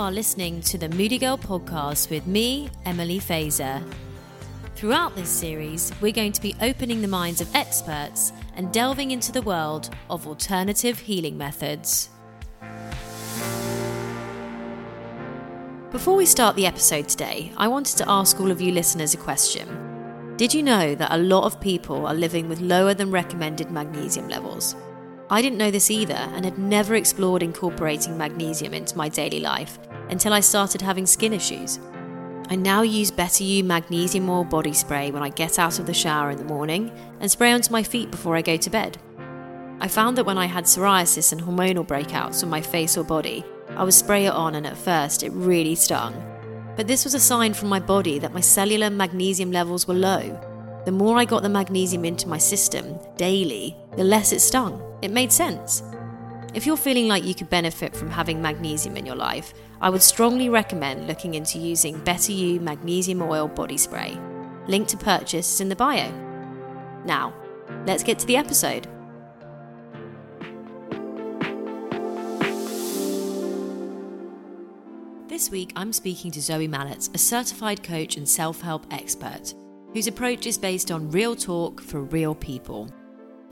are listening to the Moody Girl podcast with me, Emily Fazer. Throughout this series, we're going to be opening the minds of experts and delving into the world of alternative healing methods. Before we start the episode today, I wanted to ask all of you listeners a question. Did you know that a lot of people are living with lower than recommended magnesium levels? I didn't know this either and had never explored incorporating magnesium into my daily life until I started having skin issues. I now use Better You magnesium oil body spray when I get out of the shower in the morning and spray onto my feet before I go to bed. I found that when I had psoriasis and hormonal breakouts on my face or body, I would spray it on and at first it really stung. But this was a sign from my body that my cellular magnesium levels were low. The more I got the magnesium into my system daily, the less it stung. It made sense. If you're feeling like you could benefit from having magnesium in your life, I would strongly recommend looking into using Better You Magnesium Oil Body Spray. Link to purchase is in the bio. Now, let's get to the episode. This week, I'm speaking to Zoe Mallett, a certified coach and self help expert, whose approach is based on real talk for real people.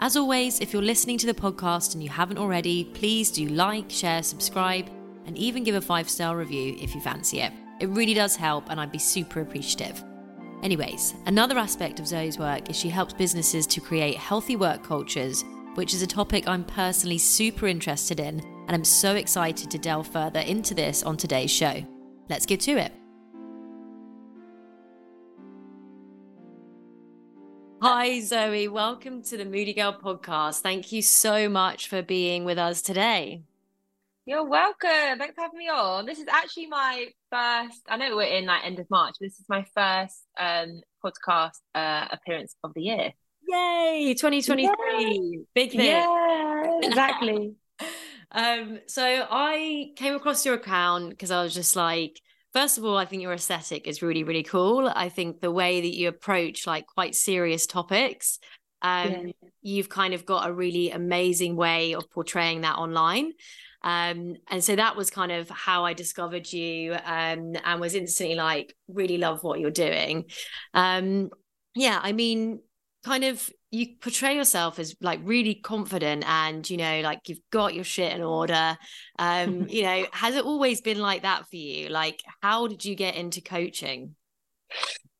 As always, if you're listening to the podcast and you haven't already, please do like, share, subscribe, and even give a five star review if you fancy it. It really does help, and I'd be super appreciative. Anyways, another aspect of Zoe's work is she helps businesses to create healthy work cultures, which is a topic I'm personally super interested in, and I'm so excited to delve further into this on today's show. Let's get to it. Hi, Zoe. Welcome to the Moody Girl podcast. Thank you so much for being with us today. You're welcome. Thanks for having me on. This is actually my first, I know we're in like end of March, this is my first um podcast uh appearance of the year. Yay, 2023. Yay. Big thing. Yeah, exactly. um, so I came across your account because I was just like, first of all, I think your aesthetic is really, really cool. I think the way that you approach like quite serious topics, um, yeah. you've kind of got a really amazing way of portraying that online. Um, and so that was kind of how I discovered you um, and was instantly like, really love what you're doing. Um, yeah, I mean, kind of you portray yourself as like really confident and you know like you've got your shit in order. Um you know has it always been like that for you? Like how did you get into coaching?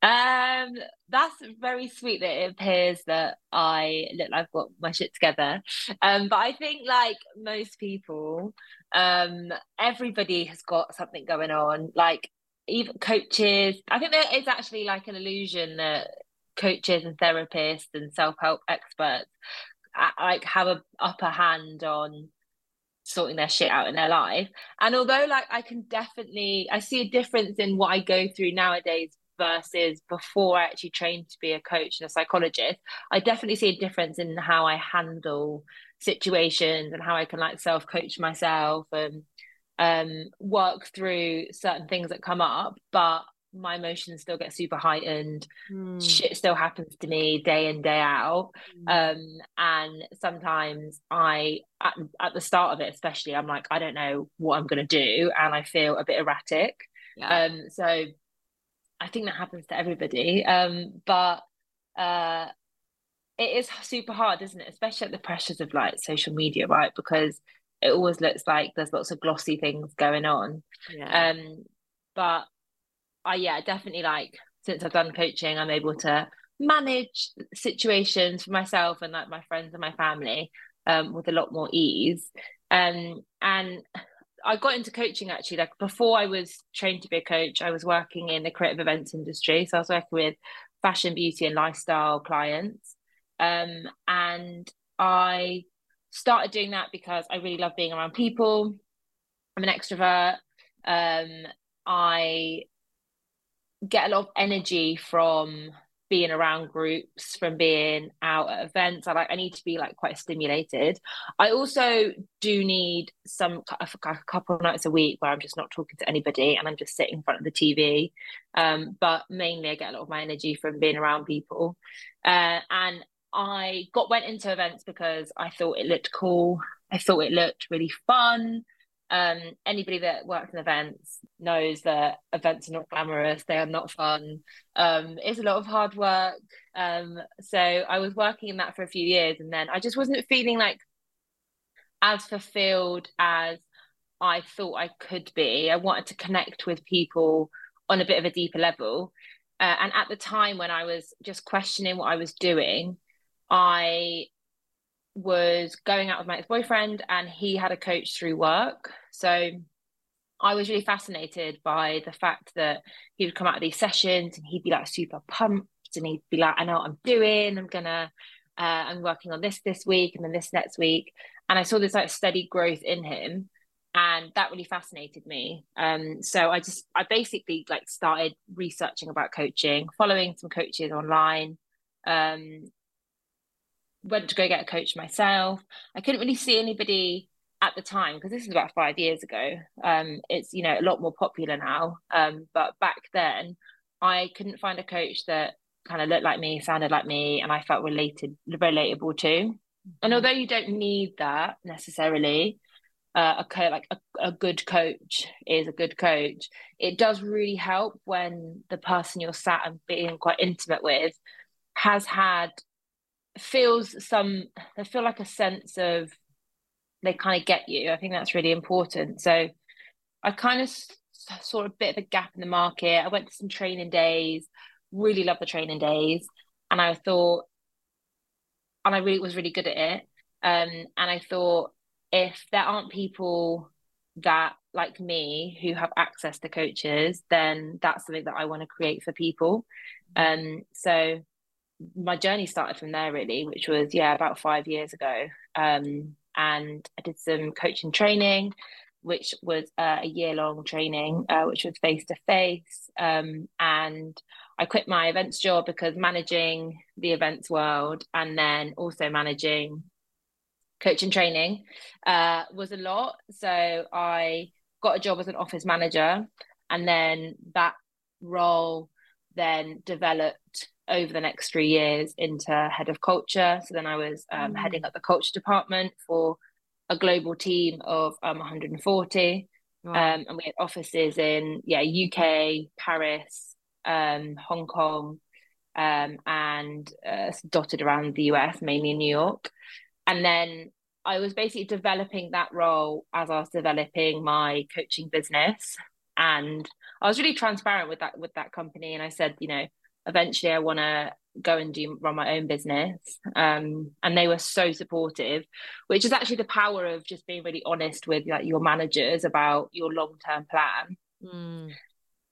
Um that's very sweet that it appears that i look like i've got my shit together. Um but i think like most people um everybody has got something going on. Like even coaches i think there is actually like an illusion that coaches and therapists and self-help experts like have a upper hand on sorting their shit out in their life. And although like i can definitely i see a difference in what i go through nowadays versus before i actually trained to be a coach and a psychologist i definitely see a difference in how i handle situations and how i can like self coach myself and um work through certain things that come up. But my emotions still get super heightened mm. shit still happens to me day in day out mm. um and sometimes i at, at the start of it especially i'm like i don't know what i'm going to do and i feel a bit erratic yeah. um so i think that happens to everybody um but uh it is super hard isn't it especially at the pressures of like social media right because it always looks like there's lots of glossy things going on yeah. um but I yeah, definitely like since I've done coaching, I'm able to manage situations for myself and like my friends and my family um, with a lot more ease. Um, and I got into coaching actually like before I was trained to be a coach, I was working in the creative events industry. So I was working with fashion, beauty, and lifestyle clients. Um, and I started doing that because I really love being around people. I'm an extrovert. Um, I get a lot of energy from being around groups from being out at events. I like i need to be like quite stimulated. I also do need some a couple of nights a week where i'm just not talking to anybody and i'm just sitting in front of the tv um, but mainly i get a lot of my energy from being around people. Uh, and i got went into events because i thought it looked cool. I thought it looked really fun um, anybody that works in events knows that events are not glamorous. They are not fun. Um, it's a lot of hard work. Um, so I was working in that for a few years, and then I just wasn't feeling like as fulfilled as I thought I could be. I wanted to connect with people on a bit of a deeper level. Uh, and at the time when I was just questioning what I was doing, I was going out with my ex-boyfriend and he had a coach through work. So i was really fascinated by the fact that he would come out of these sessions and he'd be like super pumped and he'd be like i know what i'm doing. I'm gonna uh, i'm working on this this week and then this next week. And i saw this like steady growth in him and that really fascinated me. Um so i just i basically like started researching about coaching following some coaches online um went to go get a coach myself. I couldn't really see anybody at the time because this is about five years ago. Um, it's you know a lot more popular now, um, but back then I couldn't find a coach that kind of looked like me, sounded like me, and I felt related, relatable to. Mm-hmm. And although you don't need that necessarily, uh, a co- like a, a good coach is a good coach. It does really help when the person you're sat and being quite intimate with has had feels some they feel like a sense of they kind of get you. I think that's really important. So i kind of saw a bit of a gap in the market. I went to some training days really loved the training days and i thought and i really was really good at it. Um and i thought if there aren't people that like me who have access to coaches then that's something that i want to create for people. Um so my journey started from there really, which was yeah about five years ago. Um, and I did some coaching training, which was uh, a year long training, uh, which was face to face. And I quit my events job because managing the events world and then also managing coaching training uh, was a lot. So I got a job as an office manager, and then that role then developed over the next three years into head of culture. So then I was um, mm. heading up the culture department for a global team of um, 140. Wow. Um, and we had offices in yeah UK, Paris, um, Hong Kong, um, and uh, dotted around the US, mainly in New York. And then I was basically developing that role as I was developing my coaching business. And I was really transparent with that with that company, and I said, you know, eventually I want to go and do run my own business. Um, and they were so supportive which is actually the power of just being really honest with like your managers about your long-term plan. Mm.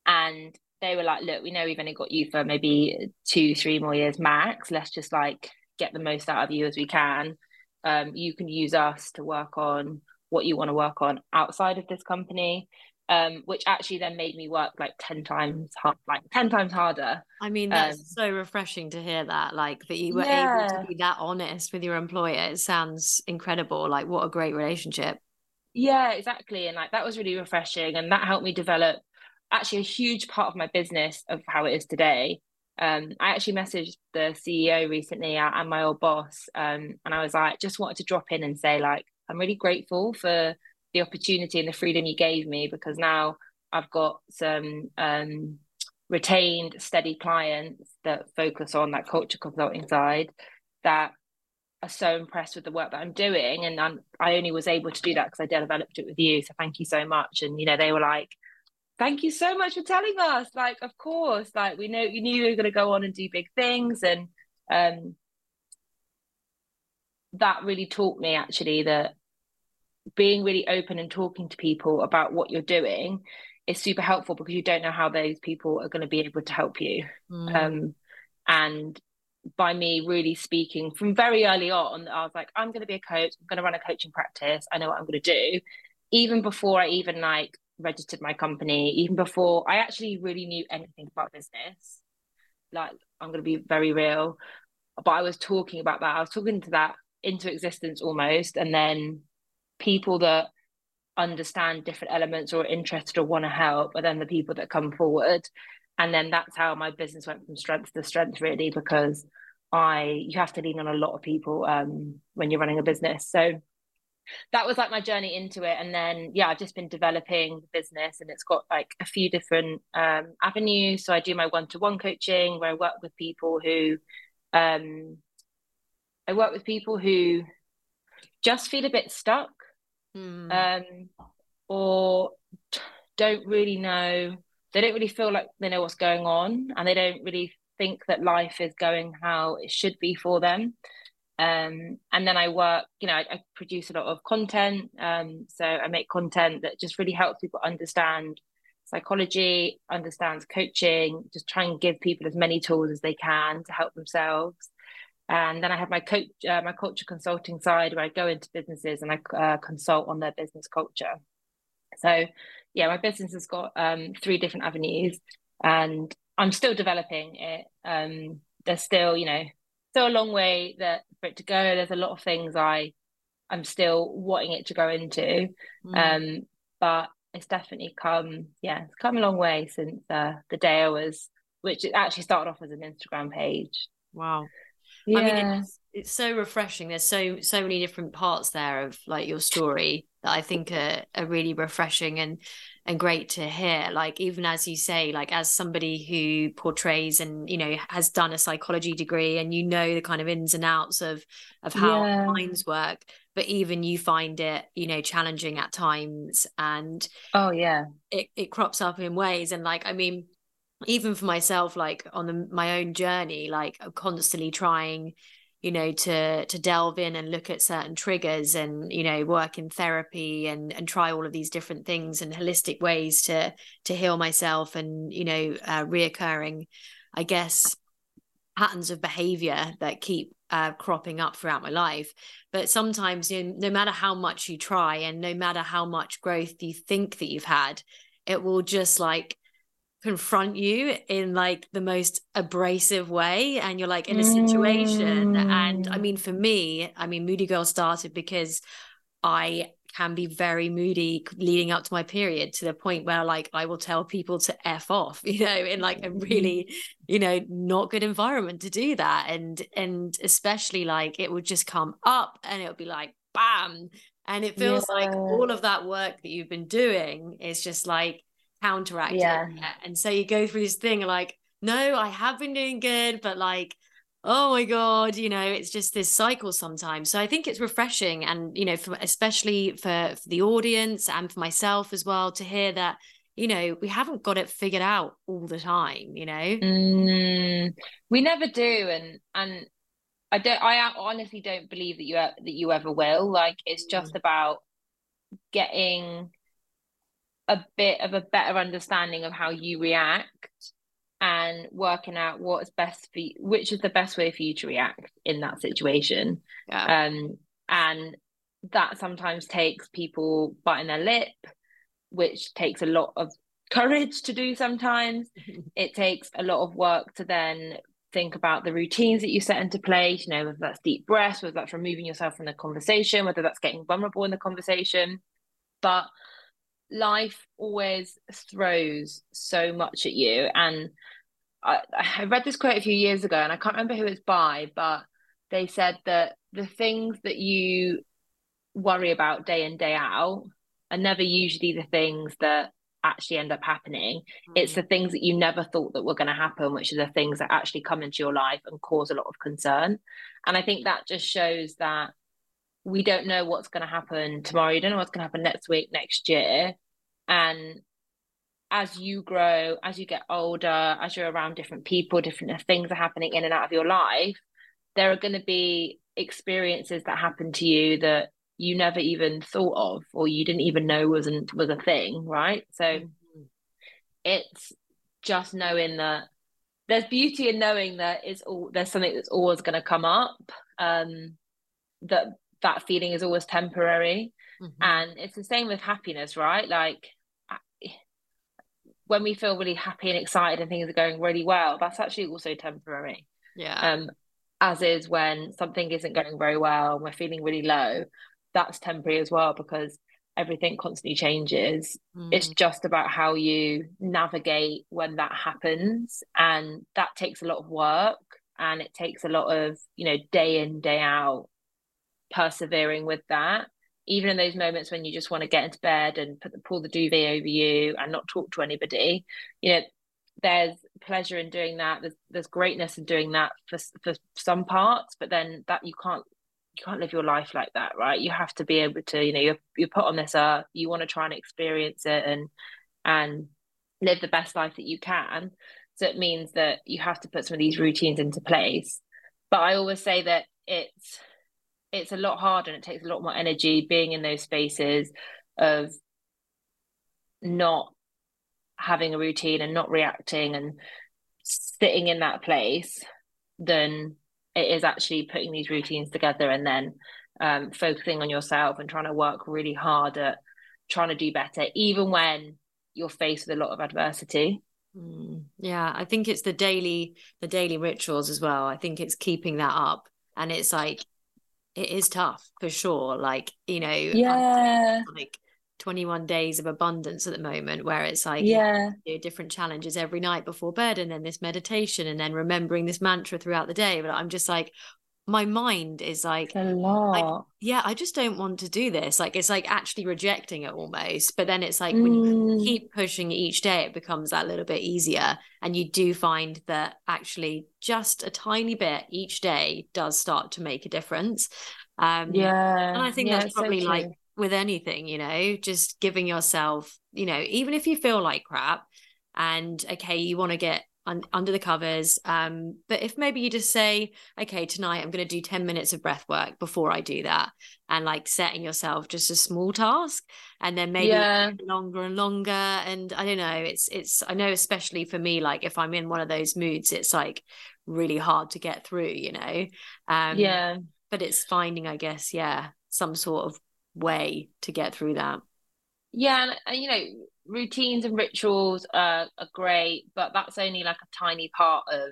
and they were like look we know we've only got you for maybe two three more years max. Let's just like get the most out of you as we can. Um, you can use us to work on what you want to work on outside of this company um, which actually then made me work like 10 times hard, like 10 times harder. I mean, that's um, so refreshing to hear that, like that you were yeah. able to be that honest with your employer. It sounds incredible. Like, what a great relationship. Yeah, exactly. And like that was really refreshing. And that helped me develop actually a huge part of my business of how it is today. Um, I actually messaged the CEO recently and my old boss, um, and I was like, just wanted to drop in and say, like, I'm really grateful for the opportunity and the freedom you gave me because now I've got some um, retained steady clients that focus on that culture consulting side that are so impressed with the work that I'm doing. And I'm, I only was able to do that because I developed it with you. So thank you so much. And you know they were like thank you so much for telling us. Like of course like we know you knew you were going to go on and do big things. And um that really taught me actually that being really open and talking to people about what you're doing is super helpful because you don't know how those people are going to be able to help you. Mm. Um, and by me really speaking from very early on, I was like, I'm going to be a coach. I'm going to run a coaching practice. I know what I'm going to do. Even before I even like registered my company, even before I actually really knew anything about business, like I'm going to be very real. But I was talking about that. I was talking to that into existence almost. And then people that understand different elements or interested or want to help are then the people that come forward. And then that's how my business went from strength to strength really because i you have to lean on a lot of people um, when you're running a business. So that was like my journey into it. And then yeah i've just been developing the business and it's got like a few different um, avenues. So i do my one-to-one coaching where i work with people who um, i work with people who just feel a bit stuck mm. um, or don't really know they don't really feel like they know what's going on and they don't really think that life is going how it should be for them um, and then I work, you know, I, I produce a lot of content. Um, so I make content that just really helps people understand psychology, understands coaching, just try and give people as many tools as they can to help themselves. And then I have my coach, uh, my culture consulting side where I go into businesses and I uh, consult on their business culture. So, yeah, my business has got um, three different avenues, and I'm still developing it. Um, there's still, you know, still a long way that for it to go. There's a lot of things I I'm still wanting it to go into. Mm. Um, but it's definitely come, yeah, it's come a long way since uh, the day I was, which it actually started off as an Instagram page. Wow. Yeah. I mean, it's, it's so refreshing. There's so so many different parts there of like your story that I think are, are really refreshing and and great to hear like even as you say like as somebody who portrays and you know has done a psychology degree and you know the kind of ins and outs of of how yeah. minds work but even you find it you know challenging at times and oh yeah it, it crops up in ways and like i mean even for myself like on the, my own journey like constantly trying you know to to delve in and look at certain triggers and you know work in therapy and and try all of these different things and holistic ways to to heal myself and you know uh, reoccurring i guess patterns of behavior that keep uh, cropping up throughout my life. But sometimes you know, no matter how much you try and no matter how much growth you think that you've had it will just like confront you in like the most abrasive way and you're like in a situation mm. and i mean for me i mean moody girl started because i can be very moody leading up to my period to the point where like I will tell people to F off, you know, in like a really, you know, not good environment to do that. And and especially like it would just come up and it would be like bam. And it feels yeah. like all of that work that you've been doing is just like counteract yeah. it. And so you go through this thing like, no, I have been doing good, but like, oh my god, you know, it's just this cycle sometimes. So I think it's refreshing, and you know, for, especially for, for the audience and for myself as well, to hear that you know we haven't got it figured out all the time. You know, mm, we never do, and and I don't. I honestly don't believe that you that you ever will. Like it's just mm. about getting a bit of a better understanding of how you react and working out what's best for you, which is the best way for you to react in that situation. Yeah. Um, and that sometimes takes people biting their lip, which takes a lot of courage to do sometimes. it takes a lot of work to then think about the routines that you set into place, you know, whether that's deep breaths, whether that's removing yourself from the conversation, whether that's getting vulnerable in the conversation. But life always throws so much at you. And I, I read this quote a few years ago, and I can't remember who it's by, but they said that the things that you worry about day in, day out are never usually the things that actually end up happening. Mm. It's the things that you never thought that were going to happen, which are the things that actually come into your life and cause a lot of concern. And I think that just shows that we don't know what's going to happen tomorrow. You don't know what's going to happen next week, next year. And as you grow, as you get older, as you're around different people, different things are happening in and out of your life, there are going to be experiences that happen to you that you never even thought of or you didn't even know wasn't was a thing, right? So mm-hmm. it's just knowing that there's beauty in knowing that it's all there's something that's always going to come up um that that feeling is always temporary. Mm-hmm. and it's the same with happiness right? Like when we feel really happy and excited and things are going really well that's actually also temporary. Yeah. Um as is when something isn't going very well and we're feeling really low that's temporary as well because everything constantly changes. Mm. it's just about how you navigate when that happens. And that takes a lot of work and it takes a lot of you know day in day out persevering with that even in those moments when you just want to get into bed and put the, pull the duvet over you and not talk to anybody, you know, there's pleasure in doing that. There's there's greatness in doing that for for some parts, but then that you can't you can't live your life like that, right? You have to be able to, you know, you're you're put on this earth. You want to try and experience it and and live the best life that you can. So it means that you have to put some of these routines into place. But I always say that it's it's a lot harder and it takes a lot more energy being in those spaces of not having a routine and not reacting and sitting in that place than it is actually putting these routines together and then um, focusing on yourself and trying to work really hard at trying to do better, even when you're faced with a lot of adversity. Mm, yeah, I think it's the daily the daily rituals as well. I think it's keeping that up, and it's like it is tough for sure. Like you know, yeah, like 21 days of abundance at the moment where it's like yeah. you know, different challenges every night before bed and then this meditation and then remembering this mantra throughout the day. But i'm just like my mind is like a lot. I, yeah i just don't want to do this. Like it's like actually rejecting it almost but then it's like mm. when you mm. keep pushing each day it becomes that little bit easier. And you do find that actually just a tiny bit each day does start to make a difference. Um yeah. And i think yeah, that's probably so like with anything, you know, just giving yourself, you know, even if you feel like crap and okay, you want to get un- under the covers. Um, but if maybe you just say, okay, tonight I'm going to do 10 minutes of breath work before I do that, and like setting yourself just a small task, and then maybe yeah. longer and longer. And I don't know, it's, it's, I know, especially for me, like if I'm in one of those moods, it's like really hard to get through, you know? Um, yeah. But it's finding, I guess, yeah, some sort of way to get through that. Yeah, and you know, routines and rituals are, are great, but that's only like a tiny part of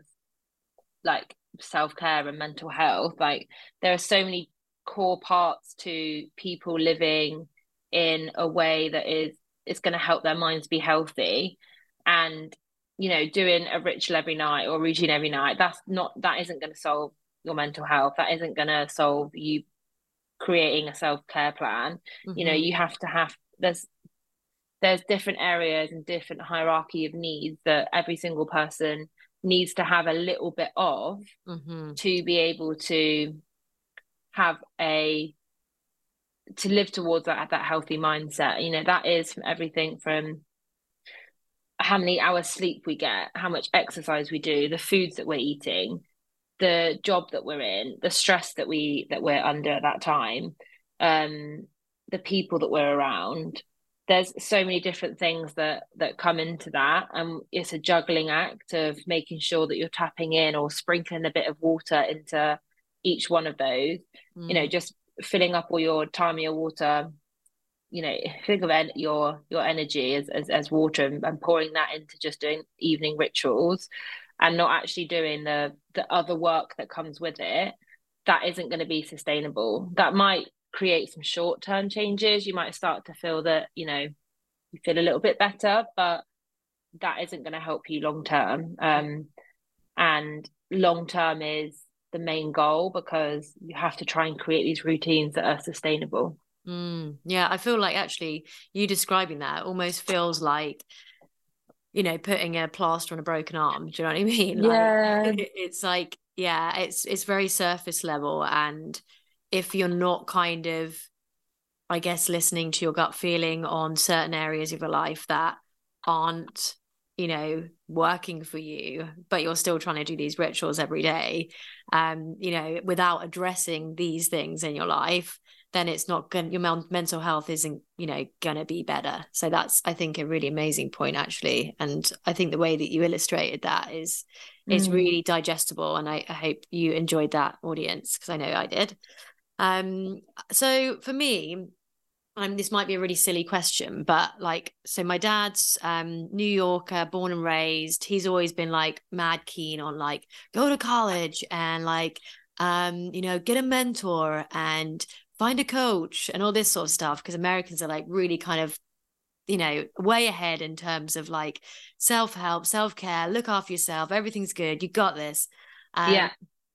like self-care and mental health. Like there are so many core parts to people living in a way that is is going to help their minds be healthy and you know doing a ritual every night or routine every night that's not that isn't going to solve your mental health that isn't going to solve you creating a self-care plan mm-hmm. you know you have to have there's there's different areas and different hierarchy of needs that every single person needs to have a little bit of mm-hmm. to be able to have a to live towards that that healthy mindset you know that is from everything from how many hours sleep we get how much exercise we do the foods that we're eating the job that we're in, the stress that we that we're under at that time, um, the people that we're around. There's so many different things that that come into that, and it's a juggling act of making sure that you're tapping in or sprinkling a bit of water into each one of those. Mm. You know, mm. just filling up all your time, your water. You know, think of en- your your energy as, as as water and, and pouring that into just doing evening rituals and not actually doing the the other work that comes with it that isn't going to be sustainable that might create some short term changes you might start to feel that you know you feel a little bit better but that isn't going to help you long term um, and long term is the main goal because you have to try and create these routines that are sustainable mm, yeah i feel like actually you describing that almost feels like you know, putting a plaster on a broken arm. Do you know what I mean? Like, yeah. It's like, yeah, it's it's very surface level. And if you're not kind of, I guess, listening to your gut feeling on certain areas of your life that aren't, you know, working for you, but you're still trying to do these rituals every day, um, you know, without addressing these things in your life, then it's not going your mental health isn't you know going to be better. So that's i think a really amazing point actually. And i think the way that you illustrated that is mm. is really digestible. And I, I hope you enjoyed that audience because i know i did um so for me um, this might be a really silly question, but like, so my dad's um, New Yorker, born and raised. He's always been like mad keen on like go to college and like um, you know, get a mentor and find a coach and all this sort of stuff because Americans are like really kind of you know way ahead in terms of like self-help self-care look after yourself everything's good you got this um, yeah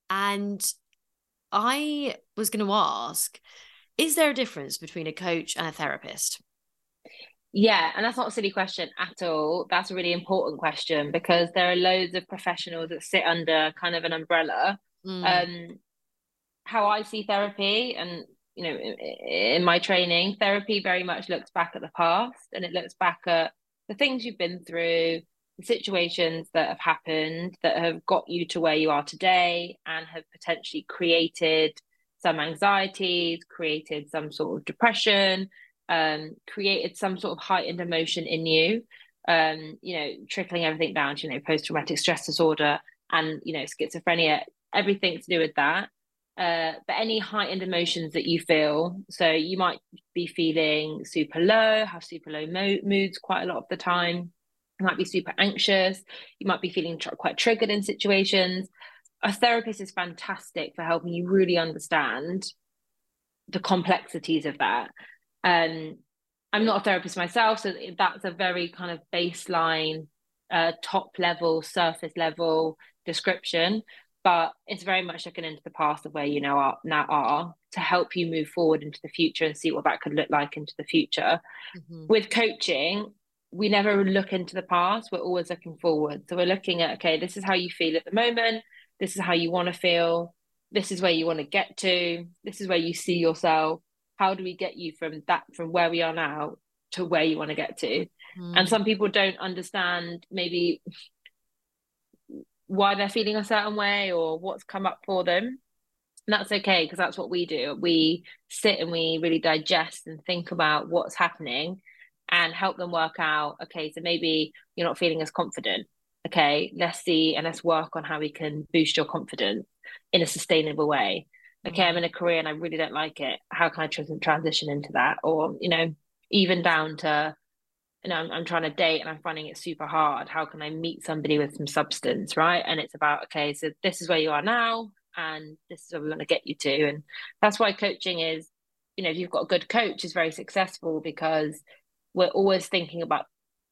and I was going to ask is there a difference between a coach and a therapist? Yeah, and that's not a silly question at all. That's a really important question because there are loads of professionals that sit under kind of an umbrella. Mm. Um, how I see therapy, and you know, in my training, therapy very much looks back at the past and it looks back at the things you've been through, situations that have happened that have got you to where you are today and have potentially created some anxieties, created some sort of depression, um, created some sort of heightened emotion in you, um, you know, trickling everything down to, you know, post traumatic stress disorder and, you know, schizophrenia, everything to do with that. Uh, but any heightened emotions that you feel, so you might be feeling super low, have super low mo- moods quite a lot of the time. You might be super anxious. You might be feeling tr- quite triggered in situations. A therapist is fantastic for helping you really understand the complexities of that um, I'm not a therapist myself, so that's a very kind of baseline, uh, top level, surface level description. But it's very much looking into the past of where you now are now are to help you move forward into the future and see what that could look like into the future. Mm-hmm. With coaching, we never look into the past. We're always looking forward. So we're looking at okay, this is how you feel at the moment. This is how you want to feel. This is where you want to get to. This is where you see yourself how do we get you from that from where we are now to where you want to get to mm. and some people don't understand maybe why they're feeling a certain way or what's come up for them and that's okay because that's what we do we sit and we really digest and think about what's happening and help them work out okay so maybe you're not feeling as confident okay let's see and let's work on how we can boost your confidence in a sustainable way okay, I'm mm. in a career and I really don't like it. How can I transition into that? Or, you know, even down to, you know, I'm, I'm trying to date and I'm finding it super hard. How can I meet somebody with some substance, right? And it's about, okay, so this is where you are now and this is where we want to get you to. And that's why coaching is, you know, if you've got a good coach is very successful because we're always thinking about,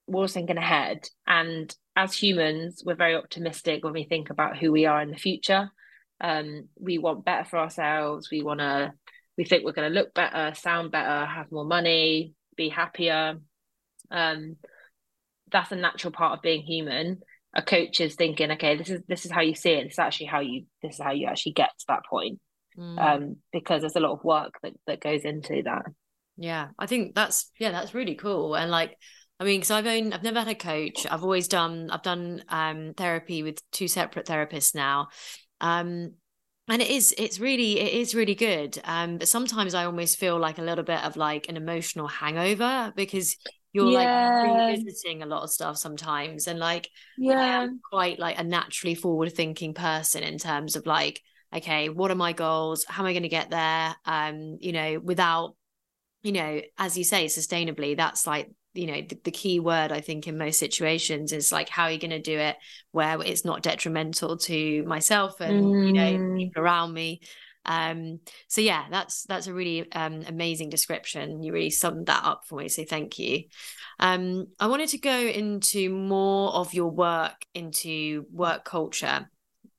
we're always thinking ahead. And as humans, we're very optimistic when we think about who we are in the future um, we want better for ourselves. We want to, we think we're going to look better, sound better, have more money, be happier. Um, that's a natural part of being human. A coach is thinking, okay, this is this is how you see it. This is actually how you this is how you actually get to that point. Mm. Um, because there's a lot of work that that goes into that. Yeah, I think that's yeah, that's really cool. And like I mean, because I've owned, I've never had a coach. I've always done, I've done um, therapy with two separate therapists now, um, and it is it's really it is really good um but sometimes i almost feel like a little bit of like an emotional hangover because you're yeah. like revisiting a lot of stuff sometimes and like yeah I'm quite like a naturally forward thinking person in terms of like okay what are my goals how am i going to get there um you know without you know as you say sustainably that's like you know the, the, key word i think in most situations is like how are you going to do it where it's not detrimental to myself and mm. you know mm. people around me um so yeah that's that's a really um amazing description you really summed that up for me so thank you um i wanted to go into more of your work into work culture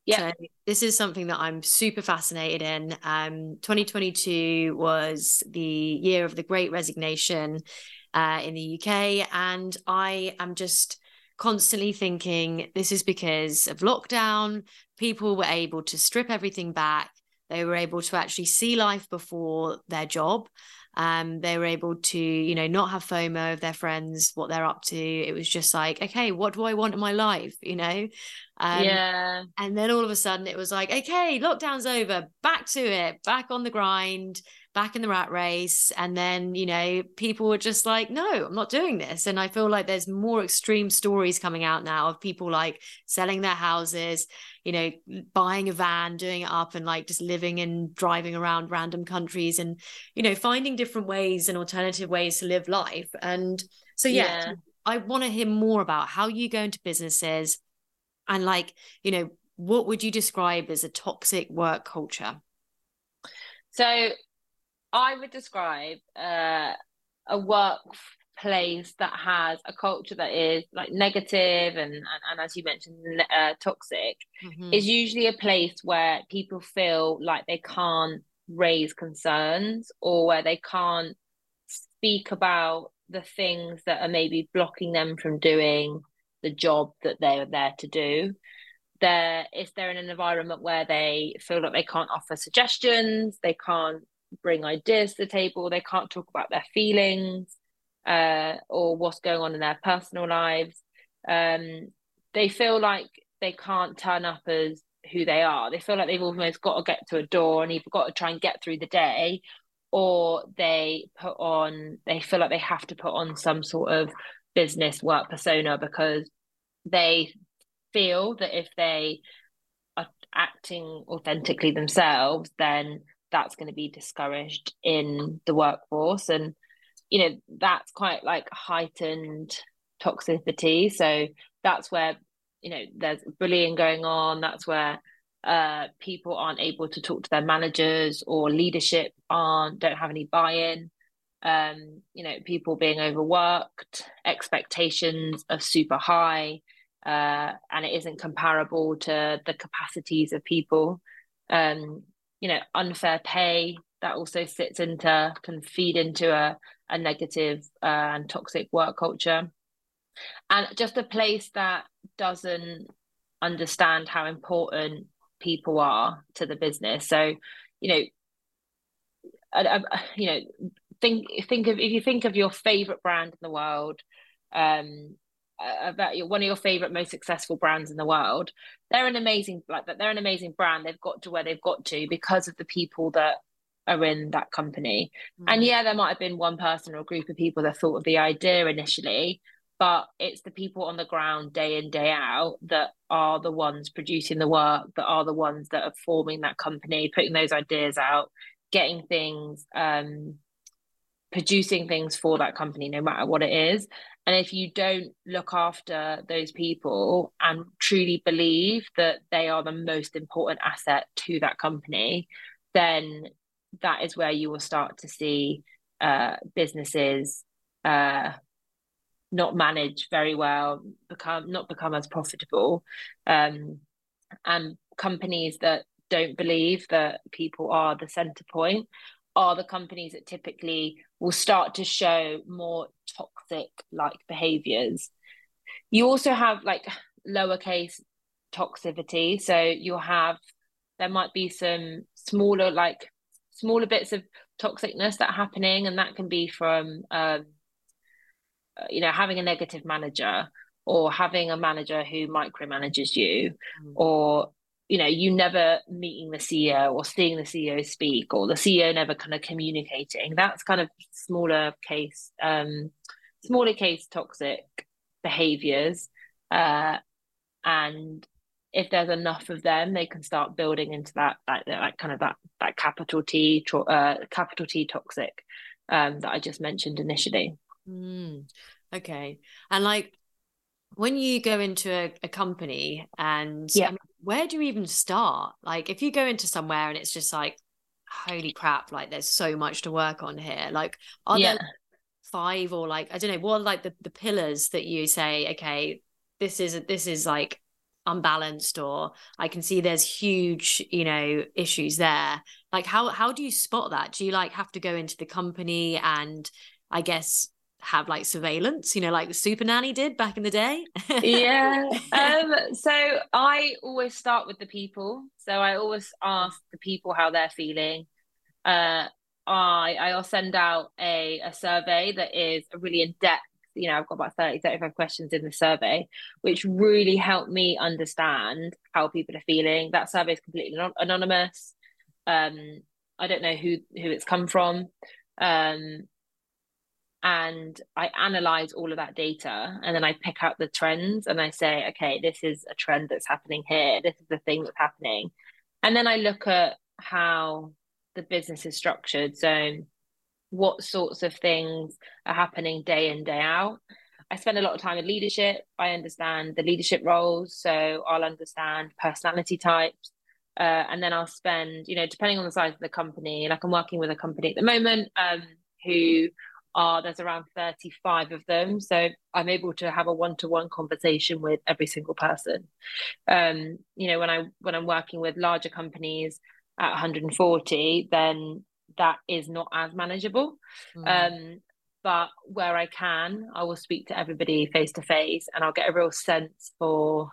yeah. So this is something that I'm super fascinated in. Um, 2022 was the year of the great resignation uh, in the UK. And I am just constantly thinking this is because of lockdown. People were able to strip everything back. They were able to actually see life before their job. Um, they were able to, you know, not have FOMO of their friends, what they're up to. It was just like, okay, what do I want in my life? You know? Um, yeah. And then all of a sudden it was like, okay, lockdown's over, back to it, back on the grind back in the rat race. And then you know people were just like no i'm not doing this. And i feel like there's more extreme stories coming out now of people like selling their houses you know buying a van doing it up and like just living and driving around random countries and you know finding different ways and alternative ways to live life. And so yeah, yeah. i want to hear more about how you go into businesses and like you know what would you describe as a toxic work culture? So I would describe uh, a workplace that has a culture that is like negative and and, and as you mentioned uh, toxic mm-hmm. is usually a place where people feel like they can't raise concerns or where they can't speak about the things that are maybe blocking them from doing the job that they're there to do they're if they're in an environment where they feel like they can't offer suggestions they can't bring ideas to the table they can't talk about their feelings uh, or what's going on in their personal lives. Um, they feel like they can't turn up as who they are. They feel like they've almost got to get to a door and either got to try and get through the day or they put on they feel like they have to put on some sort of business work persona because they feel that if they are acting authentically themselves then that's going to be discouraged in the workforce. And you know that's quite like heightened toxicity. So that's where you know there's bullying going on. That's where uh, people aren't able to talk to their managers or leadership aren't don't have any buy-in. Um, you know people being overworked expectations are super high uh, and it isn't comparable to the capacities of people. Um, you know unfair pay that also sits into can feed into a, a negative uh, and toxic work culture and just a place that doesn't understand how important people are to the business. So, you know, I, I, you know, think think of if you think of your favorite brand in the world, um, about your, one of your favorite most successful brands in the world. They're an amazing like that. they're an amazing brand. They've got to where they've got to because of the people that are in that company. Mm. And yeah, there might have been one person or a group of people that thought of the idea initially, but it's the people on the ground day in day out that are the ones producing the work that are the ones that are forming that company putting those ideas out getting things um producing things for that company no matter what it is. And if you don't look after those people and truly believe that they are the most important asset to that company then that is where you will start to see uh, businesses uh, not manage very well, become not become as profitable, um, and companies that don't believe that people are the center point are the companies that typically will start to show more toxic like behaviors. You also have like lowercase toxicity, so you'll have there might be some smaller like smaller bits of toxicness that are happening, and that can be from um, uh, you know having a negative manager or having a manager who micromanages you mm. or you know you never meeting the ceo or seeing the ceo speak or the ceo never kind of communicating that's kind of smaller case um smaller case toxic behaviors uh and if there's enough of them they can start building into that that, that kind of that that capital t uh capital t toxic um that i just mentioned initially Mm, okay. And like when you go into a, a company and yeah. I mean, where do you even start? Like if you go into somewhere and it's just like, holy crap, like there's so much to work on here. Like are yeah. there five or like I don't know, what are like the, the pillars that you say, okay, this is this is like unbalanced or I can see there's huge, you know, issues there. Like how how do you spot that? Do you like have to go into the company and I guess have like surveillance, you know, like the super nanny did back in the day? yeah. Um, so I always start with the people. So I always ask the people how they're feeling. Uh, I I'll send out a, a survey that is a really in depth. You know, I've got about 30, 35 questions in the survey, which really help me understand how people are feeling. That survey is completely anonymous. Um, I don't know who who it's come from. Um, and I analyze all of that data and then I pick out the trends and I say, okay, this is a trend that's happening here. This is the thing that's happening. And then I look at how the business is structured. So, what sorts of things are happening day in, day out. I spend a lot of time in leadership. I understand the leadership roles. So, I'll understand personality types. Uh, and then I'll spend, you know, depending on the size of the company, like I'm working with a company at the moment um, who are there's around 35 of them so i'm able to have a one-to-one conversation with every single person um you know when i when i'm working with larger companies at 140, then that is not as manageable. Mm. Um, but where I can, I will speak to everybody face to face and I'll get a real sense for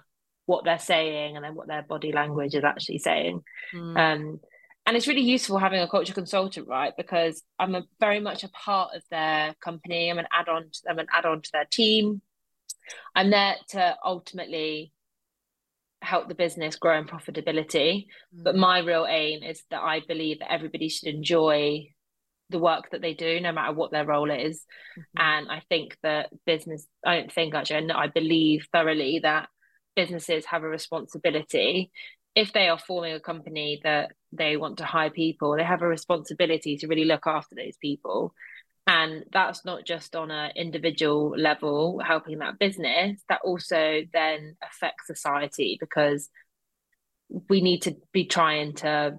what they're saying and then what their body language is actually saying. Mm. Um, and it's really useful having a culture consultant, right? Because I'm a, very much a part of their company. I'm an add-on. To, I'm an add-on to their team. I'm there to ultimately help the business grow in profitability. Mm. But my real aim is that I believe that everybody should enjoy the work that they do, no matter what their role is. Mm-hmm. And I think that business, I don't think actually, I believe thoroughly that businesses have a responsibility. If they are forming a company that they want to hire people, they have a responsibility to really look after those people. And that's not just on an individual level helping that business that also then affects society because we need to be trying to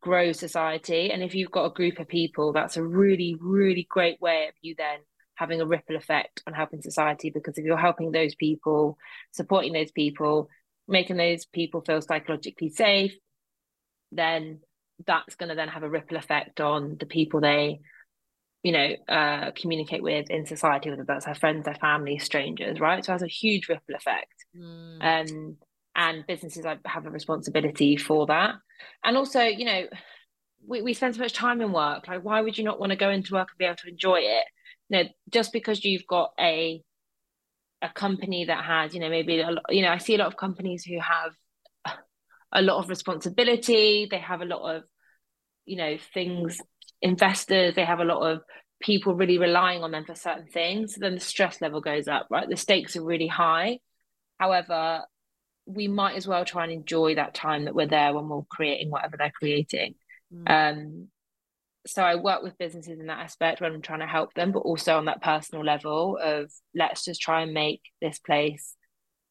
grow society. And if you've got a group of people that's a really really great way of you then having a ripple effect on helping society because if you're helping those people supporting those people making those people feel psychologically safe then that's going to then have a ripple effect on the people they you know, uh, communicate with in society, whether that's their friends, their family, strangers, right? So it has a huge ripple effect. Mm. Um, and businesses have a responsibility for that. And also, you know, we, we spend so much time in work. Like, why would you not want to go into work and be able to enjoy it? You know, just because you've got a a company that has, you know, maybe a lot, you know, I see a lot of companies who have a lot of responsibility. They have a lot of, you know, things investors, they have a lot of people really relying on them for certain things. So then the stress level goes up, right? The stakes are really high. However, we might as well try and enjoy that time that we're there when we're creating whatever they're creating. Mm. Um, so I work with businesses in that aspect when I'm trying to help them, but also on that personal level of let's just try and make this place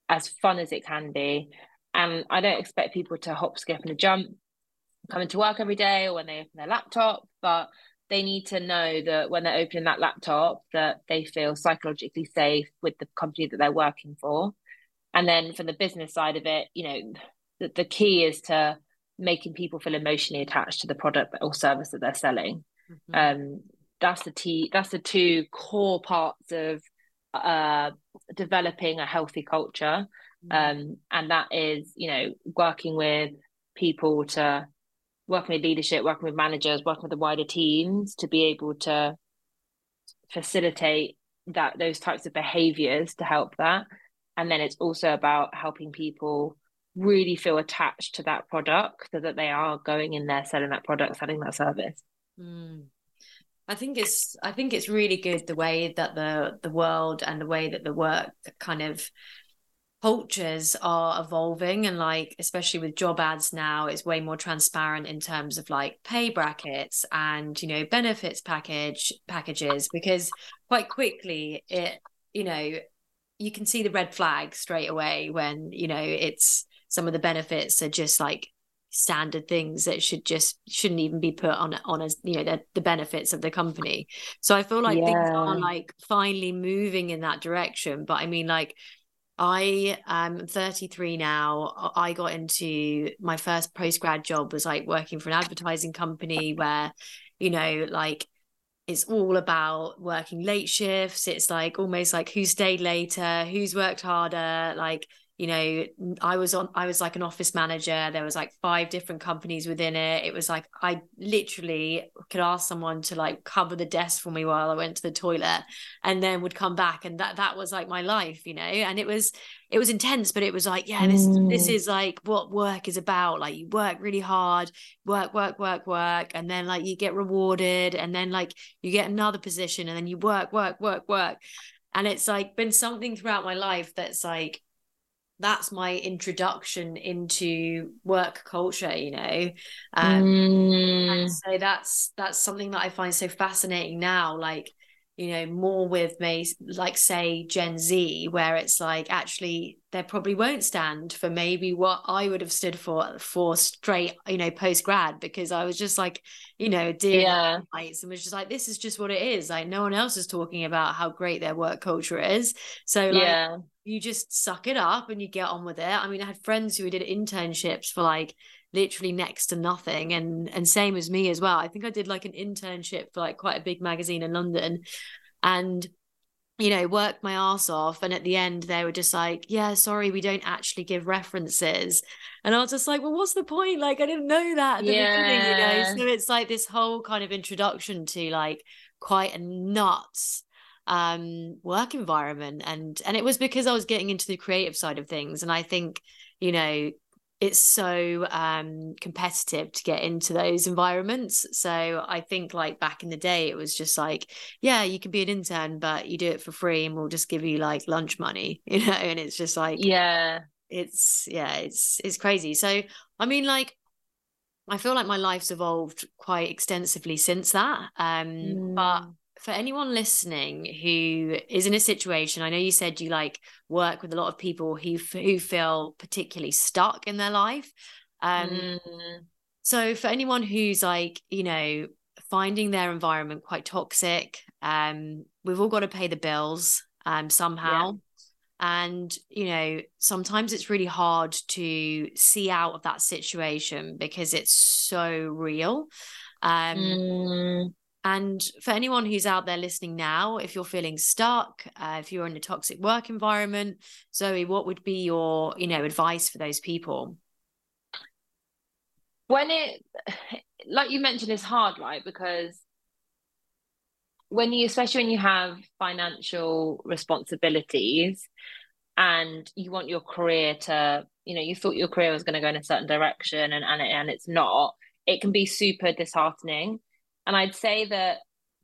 as fun as it can be. And I don't expect people to hop, skip, and jump coming to work every day or when they open their laptop, but they need to know that when they're opening that laptop that they feel psychologically safe with the company that they're working for. And then from the business side of it, you know, the, the key is to making people feel emotionally attached to the product or service that they're selling. Mm-hmm. Um, that's the t that's the two core parts of uh, developing a healthy culture. Mm-hmm. Um, and that is, you know, working with people to working with leadership, working with managers, working with the wider teams to be able to facilitate that those types of behaviors to help that. And then it's also about helping people really feel attached to that product so that they are going in there selling that product, selling that service. Mm. I think it's I think it's really good the way that the the world and the way that the work kind of cultures are evolving and like especially with job ads now it's way more transparent in terms of like pay brackets and you know benefits package packages because quite quickly it you know you can see the red flag straight away when you know it's some of the benefits are just like standard things that should just shouldn't even be put on on as you know the, the benefits of the company so i feel like yeah. things are like finally moving in that direction but i mean like I am 33 now. I got into my first post grad job was like working for an advertising company where, you know, like it's all about working late shifts. It's like almost like who stayed later, who's worked harder, like you know i was on i was like an office manager. There was like five different companies within it. It was like i literally could ask someone to like cover the desk for me while i went to the toilet and then would come back. And that that was like my life you know? And it was it was intense but it was like yeah this mm. this is like what work is about. Like you work really hard work work work work and then like you get rewarded and then like you get another position and then you work work work work. And it's like been something throughout my life that's like that's my introduction into work culture you know um, mm. and so that's that's something that i find so fascinating now like you know more with me like say gen z where it's like actually they probably won't stand for maybe what i would have stood for for straight you know post grad because i was just like you know dear yeah. and was just like this is just what it is like no one else is talking about how great their work culture is so like yeah you just suck it up and you get on with it. I mean, I had friends who did internships for like literally next to nothing and and same as me as well. I think i did like an internship for like quite a big magazine in london and you know worked my ass off and at the end they were just like yeah sorry we don't actually give references. And i was just like well what's the point? Like i didn't know that yeah. you know? So it's like this whole kind of introduction to like quite a nuts um work environment and and it was because I was getting into the creative side of things and I think you know it's so um competitive to get into those environments so I think like back in the day it was just like yeah you can be an intern but you do it for free and we'll just give you like lunch money you know and it's just like yeah it's yeah it's it's crazy so I mean like I feel like my life's evolved quite extensively since that. Um, mm. But for anyone listening who is in a situation, I know you said you like work with a lot of people who who feel particularly stuck in their life. Um, mm. So for anyone who's like, you know, finding their environment quite toxic, um, we've all got to pay the bills um, somehow. Yeah. And, you know, sometimes it's really hard to see out of that situation because it's so real. Um, mm. And for anyone who's out there listening now, if you're feeling stuck, uh, if you're in a toxic work environment, Zoe, what would be your, you know, advice for those people? When it, like you mentioned, is hard, right? Because when you especially when you have financial responsibilities and you want your career to you know you thought your career was going to go in a certain direction and and, it, and it's not it can be super disheartening and i'd say that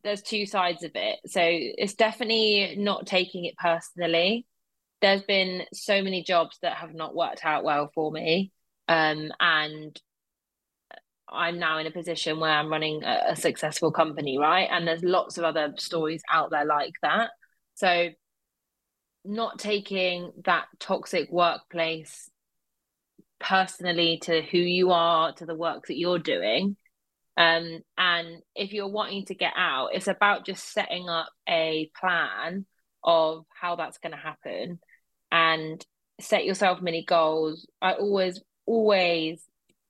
there's two sides of it so it's definitely not taking it personally there's been so many jobs that have not worked out well for me um, and I'm now in a position where I'm running a, a, successful company, right? And there's lots of other stories out there like that. So, not taking that toxic workplace personally to who you are, to the work that you're doing. Um, and if you're wanting to get out, it's about just setting up a plan of how that's going to happen and set yourself mini goals. I always, always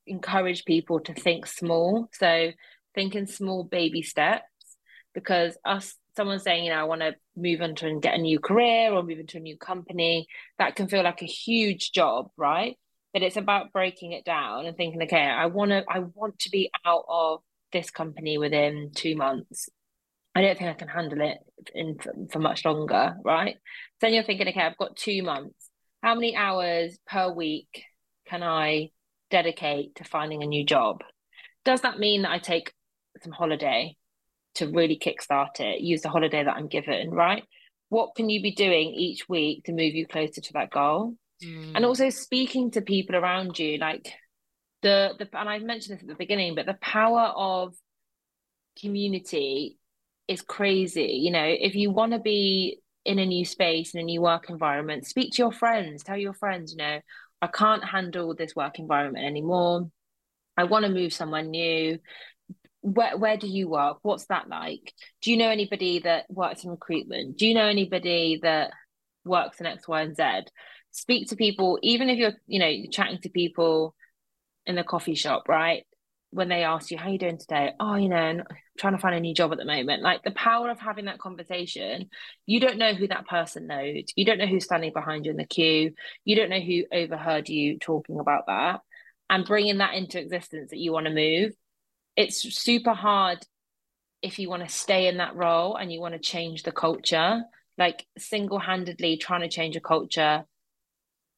encourage people to think small. So think in small baby steps because us someone saying, you know, I want to move into and get a new career or move into a new company, that can feel like a huge job, right? But it's about breaking it down and thinking, okay, I want to I want to be out of this company within two months. I don't think I can handle it in for, for much longer, right? So then you're thinking, okay, I've got two months. How many hours per week can I dedicate to finding a new job. Does that mean that I take some holiday to really kickstart it, use the holiday that I'm given, right? What can you be doing each week to move you closer to that goal? Mm. And also speaking to people around you, like the the and I mentioned this at the beginning, but the power of community is crazy. You know, if you want to be in a new space in a new work environment, speak to your friends, tell your friends, you know, I can't handle this work environment anymore. I want to move somewhere new. Where where do you work? What's that like? Do you know anybody that works in recruitment? Do you know anybody that works in X, Y, and Z? Speak to people, even if you're, you know, chatting to people in the coffee shop, right? when they ask you how you doing today? Oh you know I'm trying to find a new job at the moment. Like the power of having that conversation you don't know who that person knows. You don't know who's standing behind you in the queue. You don't know who overheard you talking about that. And bringing that into existence that you want to move it's super hard if you want to stay in that role and you want to change the culture. Like single-handedly trying to change a culture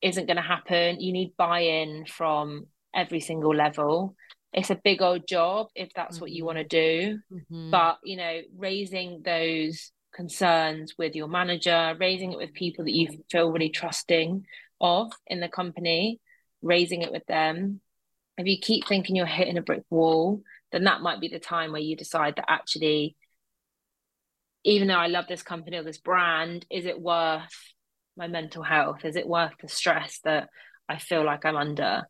isn't going to happen you need buy-in from every single level it's a big old job if that's mm-hmm. what you want to do mm-hmm. but you know raising those concerns with your manager raising it with people that you feel really trusting of in the company raising it with them if you keep thinking you're hitting a brick wall then that might be the time where you decide that actually even though i love this company or this brand is it worth my mental health is it worth the stress that i feel like i'm under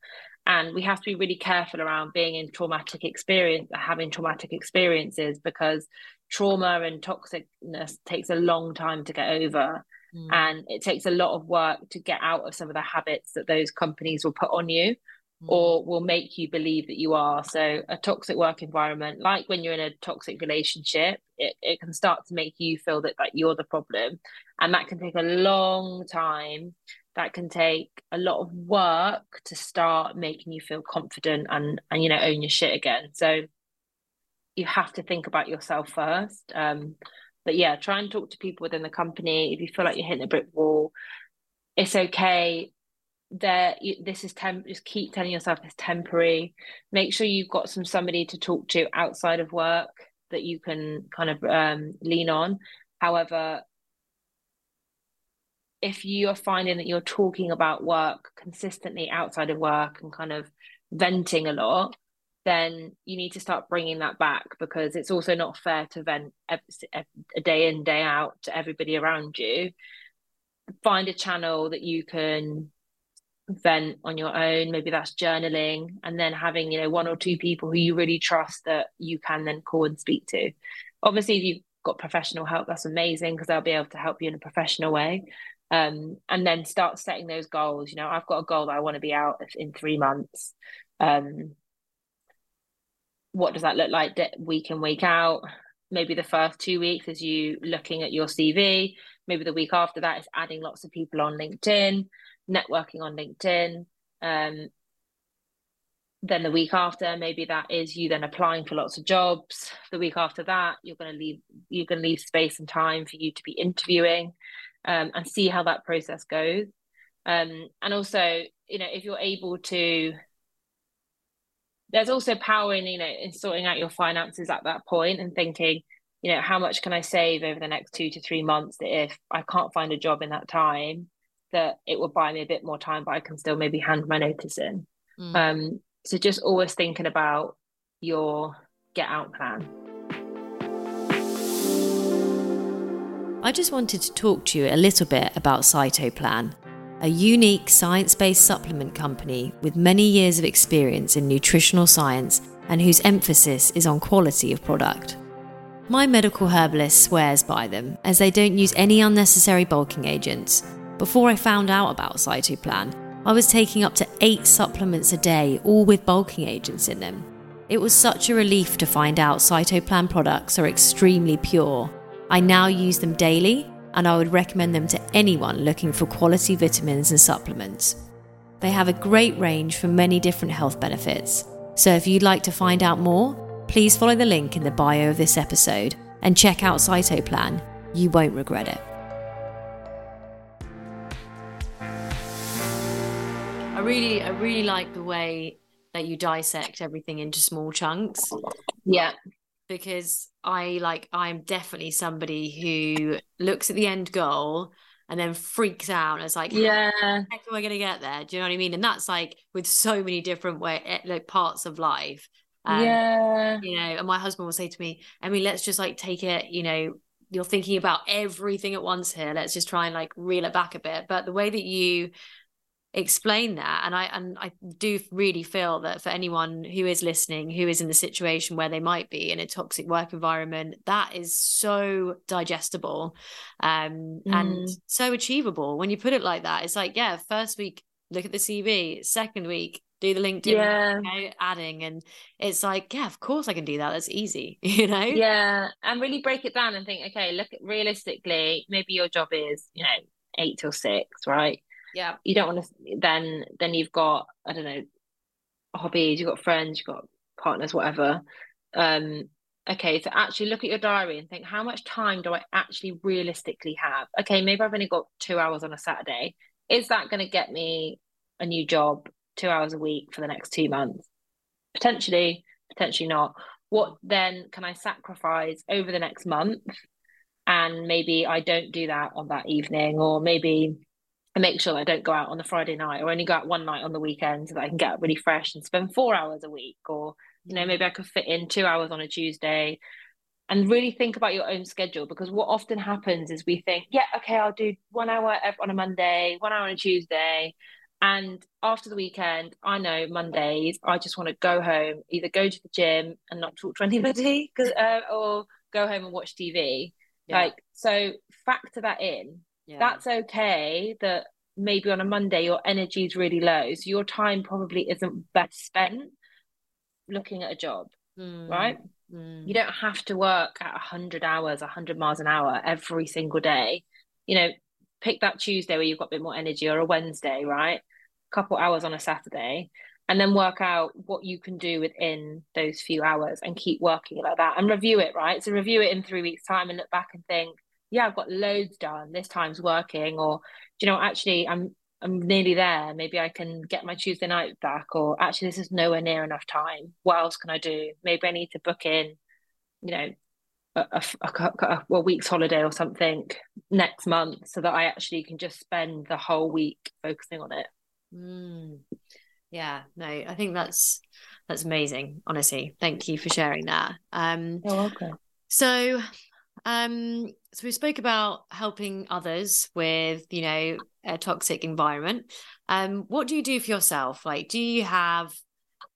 and we have to be really careful around being in traumatic experience having traumatic experiences because trauma and toxicness takes a long time to get over mm. and it takes a lot of work to get out of some of the habits that those companies will put on you mm. or will make you believe that you are. So, a toxic work environment, like when you're in a toxic relationship, it, it can start to make you feel that like you're the problem. And that can take a long time. That can take a lot of work to start making you feel confident and, and you know, own your shit again. So, you have to think about yourself first. Um, but yeah, try and talk to people within the company. If you feel like you're hitting a brick wall, it's okay there this is temp just keep telling yourself it's temporary make sure you've got some somebody to talk to outside of work that you can kind of um, lean on however if you are finding that you're talking about work consistently outside of work and kind of venting a lot then you need to start bringing that back because it's also not fair to vent a day in day out to everybody around you. Find a channel that you can vent on your own. Maybe that's journaling and then having you know one or two people who you really trust that you can then call and speak to. Obviously if you've got professional help that's amazing because they'll be able to help you in a professional way um, and then start setting those goals. You know i've got a goal that i want to be out in three months. Um, what does that look like? Week in week out. Maybe the first two weeks is you looking at your cv maybe the week after that is adding lots of people on linkedin networking on LinkedIn. Um, then the week after, maybe that is you then applying for lots of jobs. The week after that, you're going to leave you're going to leave space and time for you to be interviewing, um, and see how that process goes. Um, and also, you know, if you're able to, there's also power in you know in sorting out your finances at that point and thinking, you know, how much can I save over the next two to three months that if I can't find a job in that time, that it will buy me a bit more time, but I can still maybe hand my notice in. Mm. Um, so just always thinking about your get out plan. I just wanted to talk to you a little bit about Cytoplan, a unique science based supplement company with many years of experience in nutritional science and whose emphasis is on quality of product. My medical herbalist swears by them as they don't use any unnecessary bulking agents before I found out about Cytoplan, I was taking up to eight supplements a day, all with bulking agents in them. It was such a relief to find out Cytoplan products are extremely pure. I now use them daily, and I would recommend them to anyone looking for quality vitamins and supplements. They have a great range for many different health benefits. So if you'd like to find out more, please follow the link in the bio of this episode and check out Cytoplan. You won't regret it. I really, I really like the way that you dissect everything into small chunks. Yeah. Because I like, I'm definitely somebody who looks at the end goal and then freaks out. And it's like, yeah, how am I going to get there? Do you know what I mean? And that's like with so many different way, eh, like parts of life. Um, yeah. You know, and my husband will say to me, I mean, let's just like take it, you know, you're thinking about everything at once here. Let's just try and like reel it back a bit. But the way that you explain that. And i and i do really feel that for anyone who is listening who is in the situation where they might be in a toxic work environment that is so digestible um mm. and so achievable. When you put it like that it's like yeah first week look at the cv second week do the linkedin yeah. you know, adding. And it's like yeah of course i can do that. That's easy you know? Yeah and really break it down and think okay look realistically maybe your job is you know eight till six right yeah. You don't want to then then you've got i don't know hobbies you've got friends you've got partners whatever. Um okay so actually look at your diary and think how much time do i actually realistically have? Okay maybe i've only got two hours on a saturday. Is that going to get me a new job two hours a week for the next two months? Potentially potentially not. What then can i sacrifice over the next month? And maybe i don't do that on that evening or maybe I make sure I don't go out on the Friday night or only go out one night on the weekend so that I can get up really fresh and spend four hours a week. Or, you know, maybe I could fit in two hours on a Tuesday and really think about your own schedule because what often happens is we think, yeah, okay, I'll do one hour on a Monday, one hour on a Tuesday. And after the weekend, I know Mondays, I just want to go home, either go to the gym and not talk to anybody, uh, or go home and watch TV. Yeah. Like, so factor that in yeah. that's okay that maybe on a Monday your energy is really low. So your time probably isn't best spent looking at a job, mm. right? Mm. You don't have to work at 100 hours, 100 miles an hour every single day. You know, pick that Tuesday where you've got a bit more energy or a Wednesday, right? A couple hours on a Saturday and then work out what you can do within those few hours and keep working like that and review it, right? So review it in three weeks' time and look back and think, yeah, I've got loads done. This time's working, or you know, actually, I'm I'm nearly there. Maybe I can get my Tuesday night back, or actually, this is nowhere near enough time. What else can I do? Maybe I need to book in, you know, a, a, a, a week's holiday or something next month so that I actually can just spend the whole week focusing on it. Mm. Yeah, no, I think that's that's amazing. Honestly, thank you for sharing that. Um, You're welcome. So, um, so we spoke about helping others with, you know, a toxic environment. Um, what do you do for yourself? Like, do you have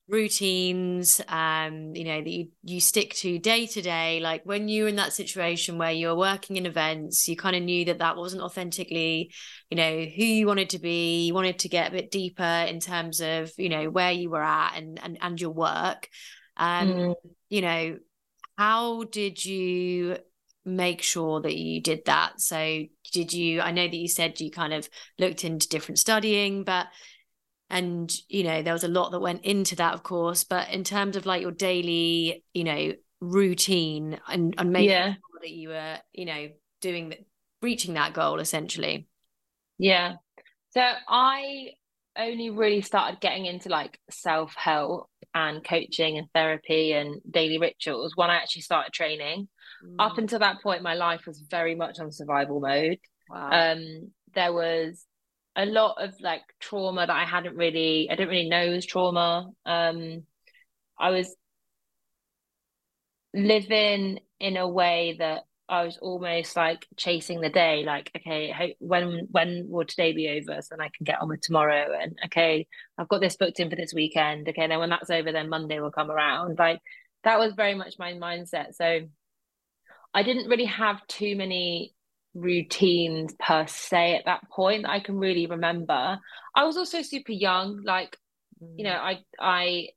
routines um you know that you you stick to day to day like when you're in that situation where you're working in events you kind of knew that that wasn't authentically you know who you wanted to be you wanted to get a bit deeper in terms of you know where you were at and and, and your work um mm. you know how did you make sure that you did that. So did you i know that you said you kind of looked into different studying but and you know there was a lot that went into that of course but in terms of like your daily you know routine and, and making yeah. sure that you were you know doing that reaching that goal essentially. Yeah. So i only really started getting into like self-help and coaching and therapy and daily rituals when i actually started training mm. up until that point my life was very much on survival mode wow. um there was a lot of like trauma that I hadn't really I didn't really know was trauma. Um I was living in a way that I was almost like chasing the day, like, okay, when when will today be over so then I can get on with tomorrow? And okay, I've got this booked in for this weekend. Okay, then when that's over, then Monday will come around. Like that was very much my mindset. So I didn't really have too many routines per se at that point that I can really remember. I was also super young, like mm. you know, I I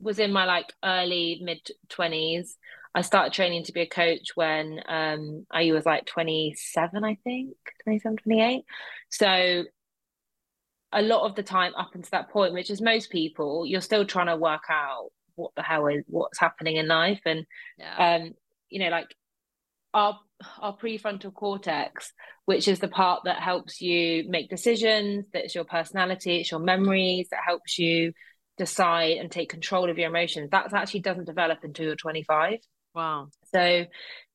was in my like early mid 20s. I started training to be a coach when um I was like 27, I think, 27, 28. So a lot of the time up until that point, which is most people, you're still trying to work out what the hell is what's happening in life. And yeah. um, you know, like our our prefrontal cortex, which is the part that helps you make decisions, that's your personality, it's your memories, that helps you decide and take control of your emotions. That actually doesn't develop until you're 25. Wow. So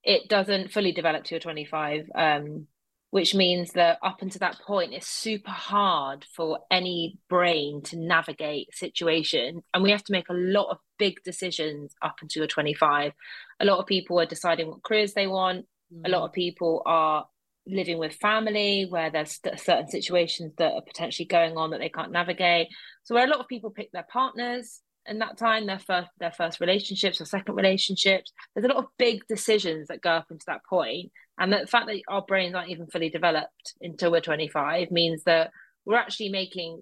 it doesn't fully develop to your 25. Um, which means that up until that point, it's super hard for any brain to navigate situations. And we have to make a lot of big decisions up until you're 25. A lot of people are deciding what careers they want. Mm. A lot of mm. people are living with family where there's certain situations that are potentially going on that they can't navigate. So where a lot of people pick their partners in that time, their first their first relationships or second relationships, there's a lot of big decisions that go up into that point. And the fact that our brains aren't even fully developed until we're 25 means that we're actually making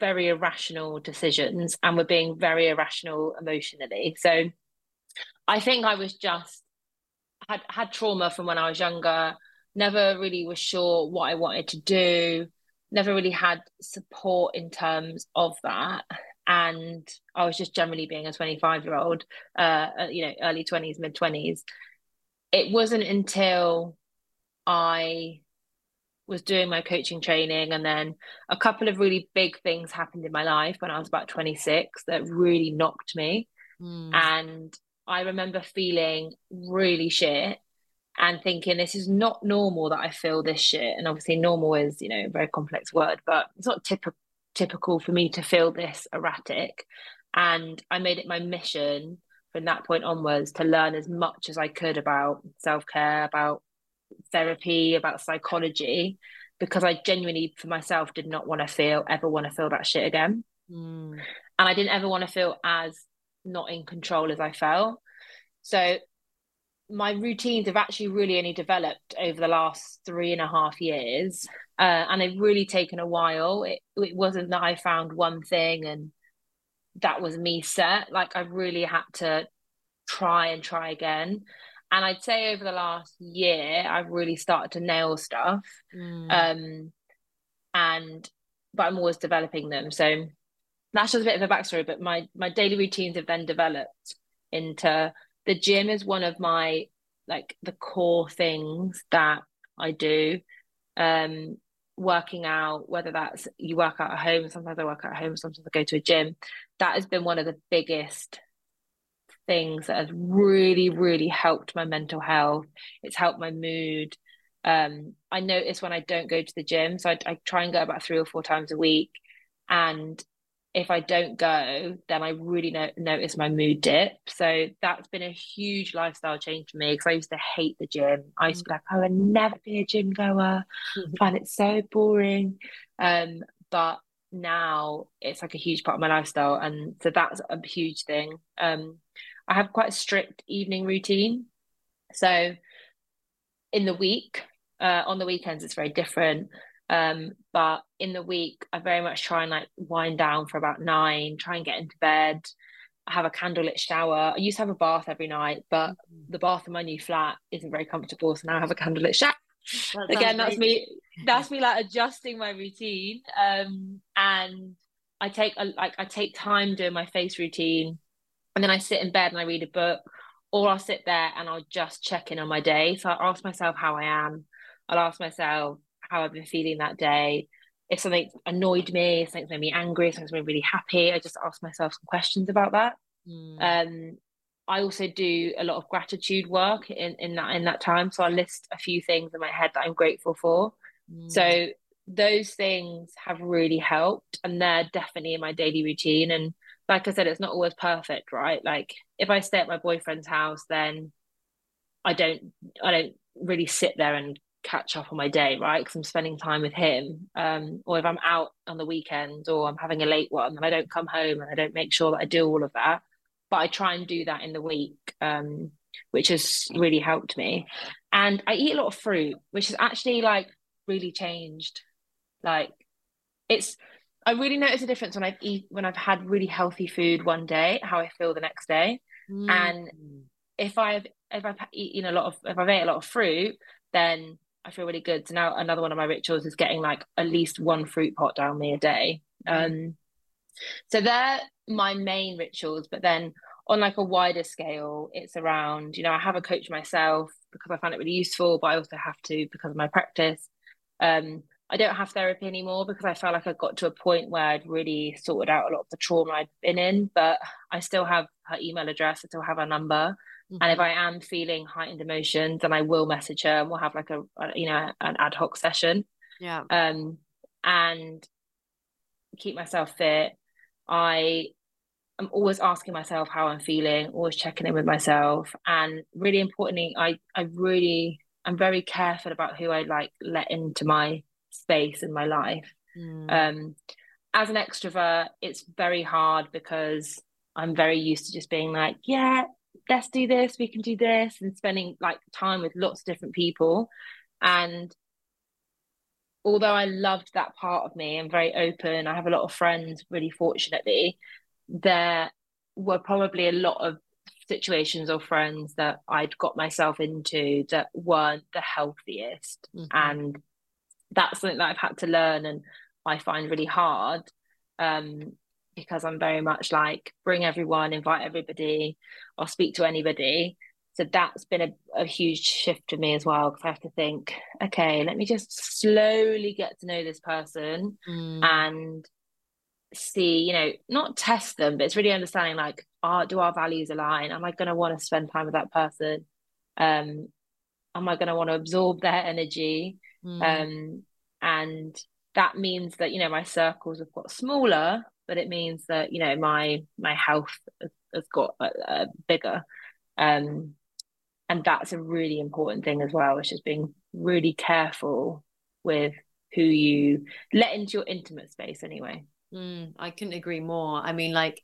very irrational decisions and we're being very irrational emotionally. So I think I was just had had trauma from when I was younger, never really was sure what I wanted to do, never really had support in terms of that. And I was just generally being a 25 year old, uh, uh, you know, early 20s, mid 20s. It wasn't until I was doing my coaching training and then a couple of really big things happened in my life when I was about 26 that really knocked me. Mm. And I remember feeling really shit and thinking this is not normal that I feel this shit. And obviously, normal is you know a very complex word, but it's not typical typical for me to feel this erratic. And I made it my mission from that point onwards to learn as much as I could about self care, about therapy, about psychology, because I genuinely, for myself, did not want to feel ever want to feel that shit again. Mm. And I didn't ever want to feel as not in control as I felt. So my routines have actually really only developed over the last three and a half years. Uh, and they've really taken a while. It, it wasn't that I found one thing and that was me set. Like I really had to try and try again. And I'd say over the last year, I've really started to nail stuff. Mm. Um, and but I'm always developing them. So that's just a bit of a backstory. But my my daily routines have then developed into the gym is one of my like the core things that I do. Um, working out, whether that's you work out at home, sometimes I work out at home, sometimes I go to a gym. That has been one of the biggest things that has really, really helped my mental health. It's helped my mood. Um, I notice when I don't go to the gym, so I, I try and go about three or four times a week, and if I don't go, then I really no- notice my mood dip. So that's been a huge lifestyle change for me because I used to hate the gym. I used to be like, I would never be a gym goer. I find it so boring. Um, but now it's like a huge part of my lifestyle, and so that's a huge thing. Um, I have quite a strict evening routine. So in the week, uh, on the weekends, it's very different. Um, but in the week, I very much try and like wind down for about nine, try and get into bed. I have a candlelit shower. I used to have a bath every night, but mm-hmm. the bath in my new flat isn't very comfortable. So now I have a candlelit shower. That Again, that's me. That's me like adjusting my routine. Um, and I take a, like I take time doing my face routine and then I sit in bed and I read a book, or I'll sit there and I'll just check in on my day. So I ask myself how I am. I'll ask myself how I've been feeling that day. If something annoyed me, if something's made me angry, if something's made me really happy, I just ask myself some questions about that. Mm. Um, I also do a lot of gratitude work in, in that in that time. So I list a few things in my head that I'm grateful for. Mm. So those things have really helped and they're definitely in my daily routine. And like I said, it's not always perfect, right? Like if I stay at my boyfriend's house, then I don't I don't really sit there and catch up on my day, right? Because I'm spending time with him. Um, or if I'm out on the weekend or I'm having a late one and I don't come home and I don't make sure that I do all of that. But I try and do that in the week, um, which has really helped me. And I eat a lot of fruit, which has actually like really changed. Like it's I really notice a difference when I've eat when I've had really healthy food one day, how I feel the next day. Mm. And if I've if I've eaten a lot of if I've ate a lot of fruit, then I feel really good. So now another one of my rituals is getting like at least one fruit pot down me a day. Um so they're my main rituals, but then on like a wider scale, it's around, you know, I have a coach myself because I find it really useful, but I also have to because of my practice. Um, I don't have therapy anymore because I felt like I got to a point where I'd really sorted out a lot of the trauma I'd been in, but I still have her email address, I still have her number. Mm-hmm. And if I am feeling heightened emotions, then I will message her and we'll have like a, a, you know an ad hoc session. Yeah. Um, and keep myself fit. I am always asking myself how I'm feeling, always checking in with myself, and really importantly, I I really I'm very careful about who I like let into my space in my life. Mm. Um, as an extrovert, it's very hard because I'm very used to just being like, yeah, let's do this, we can do this, and spending like time with lots of different people. And although I loved that part of me and very open, I have a lot of friends, really fortunately, there were probably a lot of situations or friends that I'd got myself into that weren't the healthiest. Mm-hmm. And that's something that I've had to learn and I find really hard um, because I'm very much like bring everyone, invite everybody, or speak to anybody. So that's been a, a huge shift for me as well because I have to think, okay, let me just slowly get to know this person mm. and see, you know, not test them, but it's really understanding like, are do our values align? Am I going to want to spend time with that person? Um, am I going to want to absorb their energy? Mm. Um, and that means that you know my circles have got smaller, but it means that you know my my health has, got uh, bigger. Um, and that's a really important thing as well. which is being really careful with who you let into your intimate space anyway. Mm, I couldn't agree more. I mean, like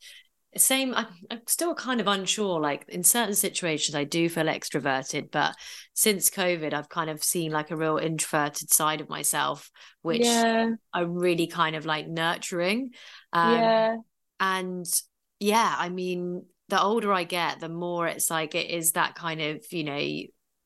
same I'm, I'm still kind of unsure like in certain situations i do feel extroverted but since covid i've kind of seen like a real introverted side of myself which yeah. i'm really kind of like nurturing um, yeah and yeah i mean the older i get the more it's like it is that kind of you know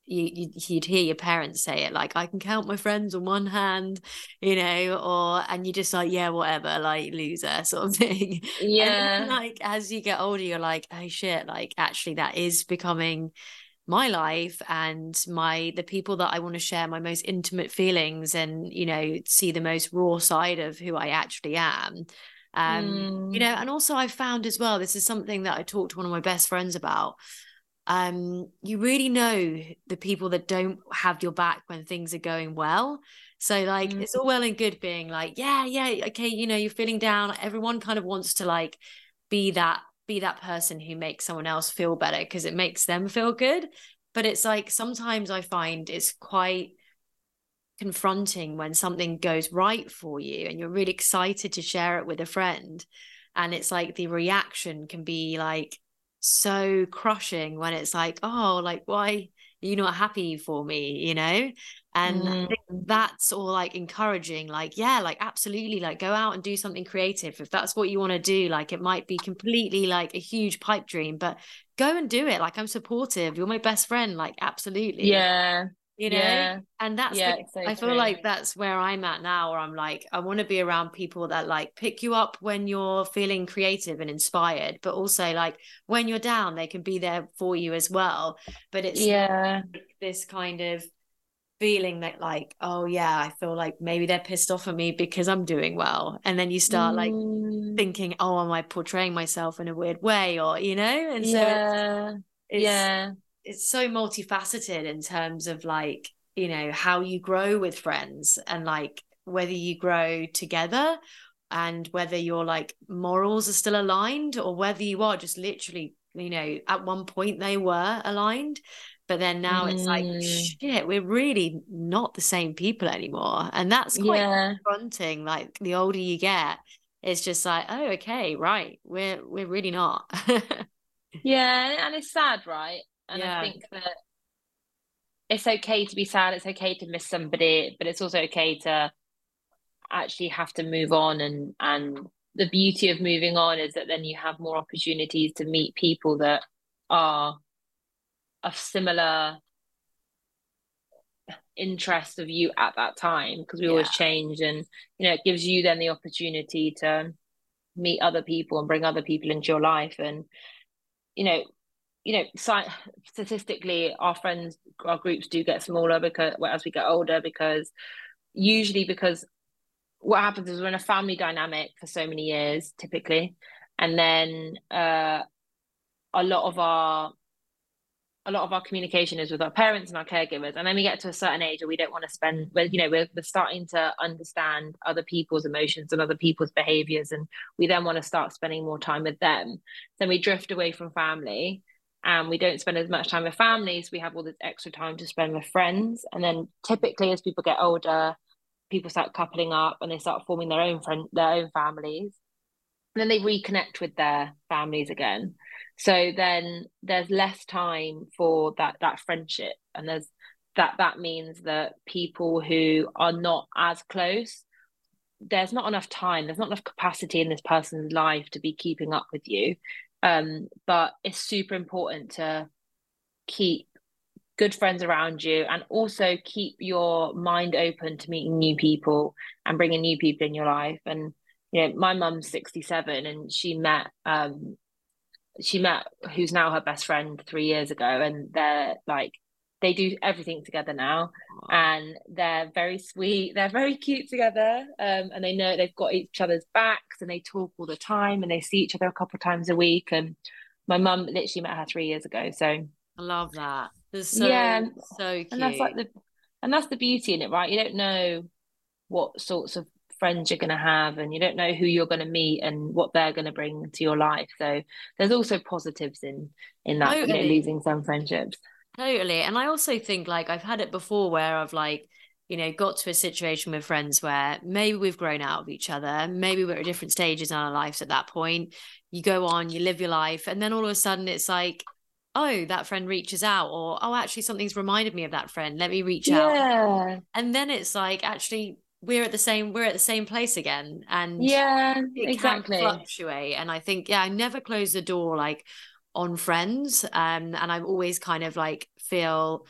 you, you'd hear your parents say it like I can count my friends on one hand, you know, or and you're just like yeah whatever like loser sort of thing. Yeah. Then, like as you get older, you're like oh shit, like actually that is becoming my life and my the people that I want to share my most intimate feelings and you know see the most raw side of who I actually am. Um, mm. you know, and also I found as well, this is something that I talked to one of my best friends about um, you really know the people that don't have your back when things are going well. So like mm. it's all well and good being like, yeah, yeah, okay, you know, you're feeling down. Everyone kind of wants to like be that be that person who makes someone else feel better because it makes them feel good. But it's like sometimes I find it's quite confronting when something goes right for you and you're really excited to share it with a friend. And it's like the reaction can be like so crushing when it's like, oh, like why are you not happy for me, you know? And mm. that's all like encouraging, like, yeah, like absolutely, like go out and do something creative. If that's what you want to do, like it might be completely like a huge pipe dream, but go and do it. Like I'm supportive. You're my best friend. Like absolutely. Yeah you know? Yeah. and that's yeah, the, so i feel true. like that's where i'm at now where i'm like i want to be around people that like pick you up when you're feeling creative and inspired but also like when you're down they can be there for you as well. But it's yeah. this kind of feeling that like oh yeah i feel like maybe they're pissed off at me because i'm doing well. And then you start mm. like thinking oh am i portraying myself in a weird way or you know? And so yeah. it's, it's, yeah it's so multifaceted in terms of like you know how you grow with friends and like whether you grow together and whether your like morals are still aligned or whether you are just literally you know at one point they were aligned but then now mm. it's like mm. shit we're really not the same people anymore and that's quite yeah. confronting like the older you get it's just like oh okay right we're we're really not yeah and it's sad right and yeah. I think that it's okay to be sad, it's okay to miss somebody, but it's also okay to actually have to move on and and the beauty of moving on is that then you have more opportunities to meet people that are of similar interest of you at that time because we yeah. always change and you know it gives you then the opportunity to meet other people and bring other people into your life and you know you know, statistically, our friends, our groups do get smaller because well, as we get older, because usually because what happens is we're in a family dynamic for so many years, typically, and then uh, a lot of our a lot of our communication is with our parents and our caregivers and then we get to a certain age where we don't want to spend well you know we're, we're starting to understand other people's emotions and other people's behaviors and we then want to start spending more time with them. Then we drift away from family and we don't spend as much time with families we have all this extra time to spend with friends. And then typically as people get older people start coupling up and they start forming their own friend their own families. And then they reconnect with their families again. So then there's less time for that that friendship. And there's that that means that people who are not as close there's not enough time there's not enough capacity in this person's life to be keeping up with you um, but it's super important to keep good friends around you and also keep your mind open to meeting new people and bringing new people in your life. And you know my mum's 67 and she met um she met who's now her best friend 3 years ago and they're like they do everything together now and they're very sweet they're very cute together um, and they know they've got each other's backs and they talk all the time and they see each other a couple of times a week and my mum literally met her three years ago so i love that so, yeah so cute. and that's like the and that's the beauty in it right you don't know what sorts of friends you're going to have and you don't know who you're going to meet and what they're going to bring to your life so there's also positives in in that totally. you know, losing some friendships Totally. And I also think like I've had it before where I've like you know, got to a situation with friends where maybe we've grown out of each other, maybe we're at different stages in our lives at that point. You go on, you live your life, and then all of a sudden it's like, oh, that friend reaches out, or oh, actually something's reminded me of that friend. Let me reach yeah. out. And then it's like actually we're at the same we're at the same place again. And yeah, exactly. fluctuate. And I think, yeah, I never close the door like on friends. Um, and I'm always kind of like feel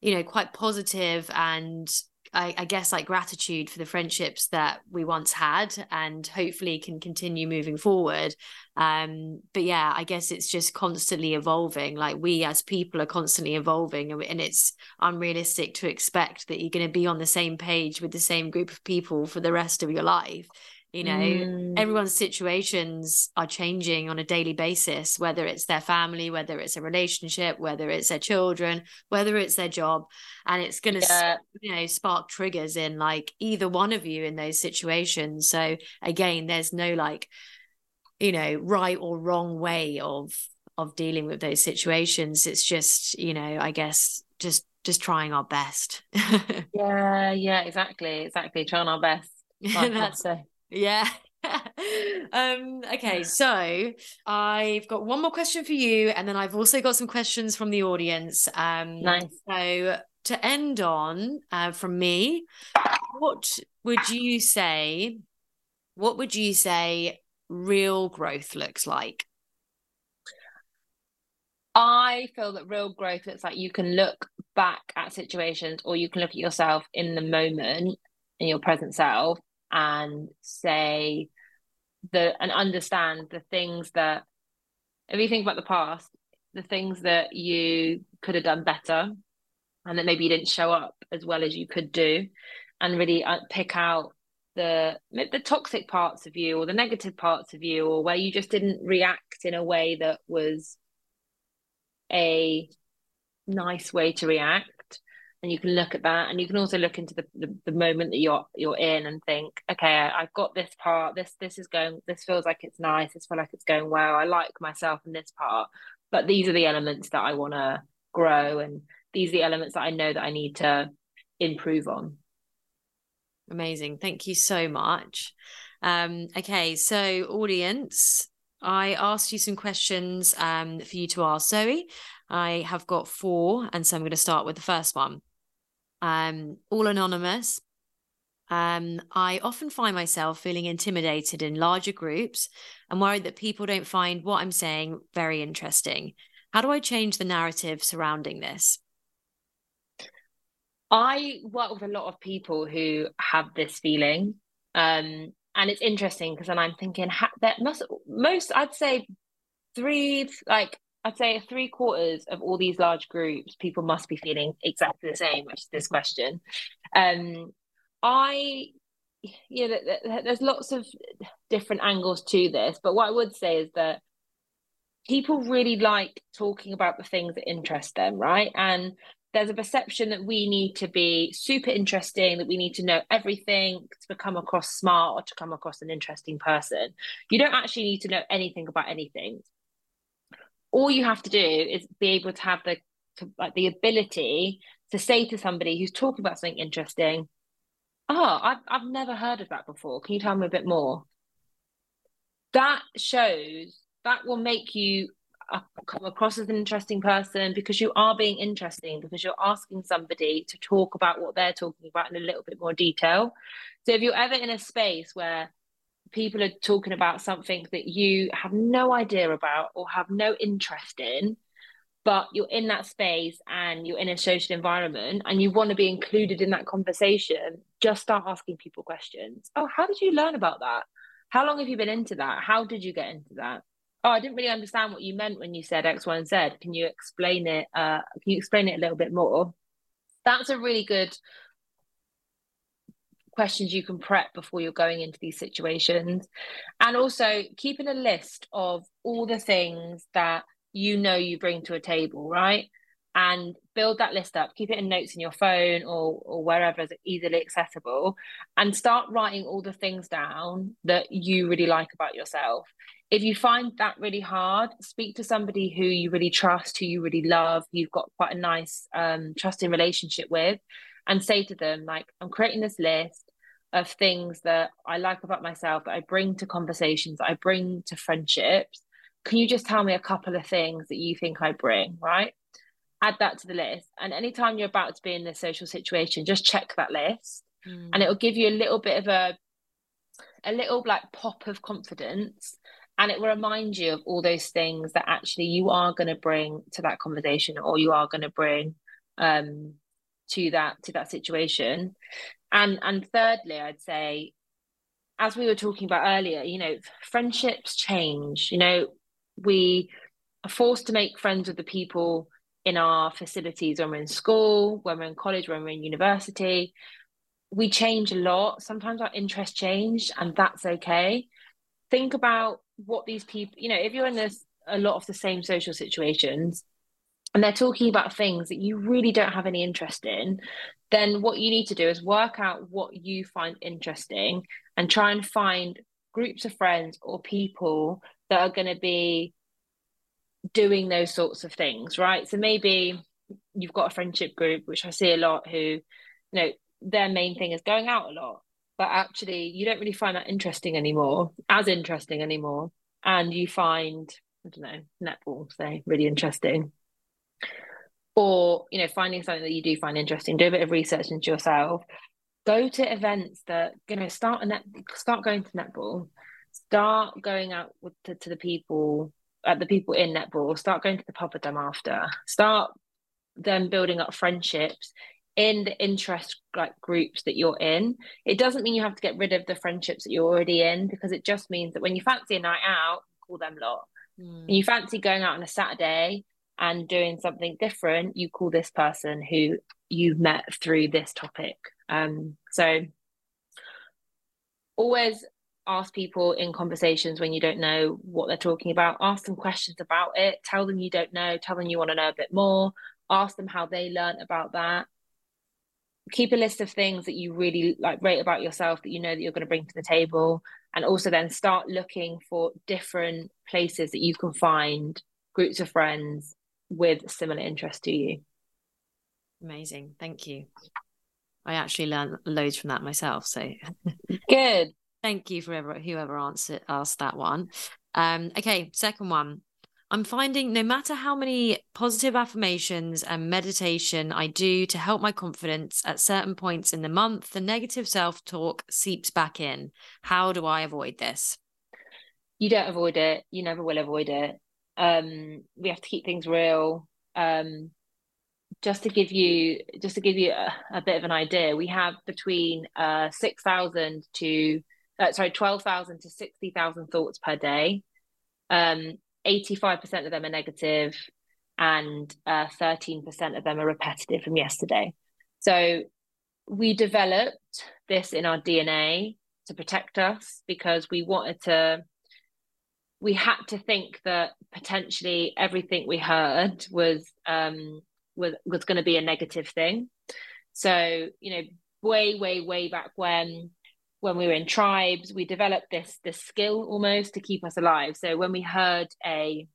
you know quite positive and I, I, guess like gratitude for the friendships that we once had and hopefully can continue moving forward um but yeah i guess it's just constantly evolving like we as people are constantly evolving and it's unrealistic to expect that you're going to be on the same page with the same group of people for the rest of your life you know mm. everyone's situations are changing on a daily basis whether it's their family whether it's a relationship whether it's their children whether it's their job. And it's going to yeah. you know spark triggers in like either one of you in those situations. So again there's no like you know right or wrong way of of dealing with those situations. It's just you know i guess just just trying our best. Yeah yeah exactly exactly. Trying our best. That's yeah. um okay so i've got one more question for you and then i've also got some questions from the audience. Um nice. so to end on uh, from me what would you say what would you say real growth looks like? I feel that real growth looks like you can look back at situations or you can look at yourself in the moment in your present self and say the and understand the things that if you think about the past the things that you could have done better and that maybe you didn't show up as well as you could do and really uh, pick out the the toxic parts of you or the negative parts of you or where you just didn't react in a way that was a nice way to react and you can look at that and you can also look into the, the, the, moment that you're you're in and think okay i've got this part this this is going this feels like it's nice this feels like it's going well i like myself in this part but these are the elements that i want to grow and these are the elements that i know that i need to improve on. Amazing. Thank you so much. Um okay so audience I asked you some questions um, for you to ask Zoe. I have got four, and so I'm going to start with the first one um, all anonymous. Um, I often find myself feeling intimidated in larger groups and worried that people don't find what I'm saying very interesting. How do I change the narrative surrounding this? I work with a lot of people who have this feeling. Um, and it's interesting because then I'm thinking that most I'd say three like I'd say three quarters of all these large groups, people must be feeling exactly the same, which is this question. Um, I, you know, there's lots of different angles to this, but what I would say is that people really like talking about the things that interest them, right? And there's a perception that we need to be super interesting, that we need to know everything to become across smart or to come across an interesting person. You don't actually need to know anything about anything all you have to do is be able to have the like the ability to say to somebody who's talking about something interesting, oh, I've I've never heard of that before. Can you tell me a bit more? That shows that will make you come across as an interesting person because you are being interesting because you're asking somebody to talk about what they're talking about in a little bit more detail. So if you're ever in a space where people are talking about something that you have no idea about or have no interest in but you're in that space and you're in a social environment and you want to be included in that conversation just start asking people questions. Oh how did you learn about that? How long have you been into that? How did you get into that? Oh i didn't really understand what you meant when you said x y and z. Can you explain it uh can you explain it a little bit more? That's a really good questions you can prep before you're going into these situations. And also keeping a list of all the things that you know you bring to a table, right? And build that list up, keep it in notes in your phone or, or wherever is easily accessible, and start writing all the things down that you really like about yourself. If you find that really hard, speak to somebody who you really trust, who you really love, you've got quite a nice, um, trusting relationship with, and say to them, like, I'm creating this list of things that I like about myself, that I bring to conversations, that I bring to friendships. Can you just tell me a couple of things that you think I bring, right? Add that to the list. And anytime you're about to be in this social situation, just check that list. Mm. And it'll give you a little bit of a a little like pop of confidence and it will remind you of all those things that actually you are going to bring to that conversation or you are going to bring um to that to that situation and and thirdly i'd say as we were talking about earlier you know friendships change. You know we are forced to make friends with the people in our facilities when we're in school when we're in college when we're in university. We change a lot. Sometimes our interests change and that's okay. Think about what these people you know if you're in this a lot of the same social situations and they're talking about things that you really don't have any interest in, then what you need to do is work out what you find interesting and try and find groups of friends or people that are going to be doing those sorts of things, right? So maybe you've got a friendship group, which I see a lot, who, you know, their main thing is going out a lot, but actually you don't really find that interesting anymore, as interesting anymore. And you find, I don't know, netball, say, really interesting or you know finding something that you do find interesting do a bit of research into yourself. Go to events that you know start a net start going to netball. Start going out with to, to the people at uh, the people in netball. Start going to the pub with them after. Start then building up friendships in the interest like groups that you're in. It doesn't mean you have to get rid of the friendships that you're already in because it just means that when you fancy a night out call them lot. Mm. and you fancy going out on a saturday and doing something different, you call this person who you've met through this topic. Um, so always ask people in conversations when you don't know what they're talking about, ask them questions about it, tell them you don't know, tell them you want to know a bit more, ask them how they learned about that. Keep a list of things that you really like rate about yourself that you know that you're going to bring to the table and also then start looking for different places that you can find groups of friends with similar interest to you. Amazing. Thank you. I actually learned loads from that myself. So good. Thank you for whoever, whoever answered asked that one. Um, okay, second one. I'm finding no matter how many positive affirmations and meditation I do to help my confidence at certain points in the month, the negative self talk seeps back in. How do I avoid this? You don't avoid it. You never will avoid it. Um, we have to keep things real. Um, just to give you just to give you a, a bit of an idea, we have between uh, six thousand to uh, sorry twelve thousand to sixty thousand thoughts per day. Um, Eighty-five percent of them are negative, and uh, thirteen percent of them are repetitive from yesterday. So we developed this in our DNA to protect us because we wanted to we had to think that potentially everything we heard was um was was going to be a negative thing. So you know way way way back when when we were in tribes we developed this this skill almost to keep us alive. So when we heard a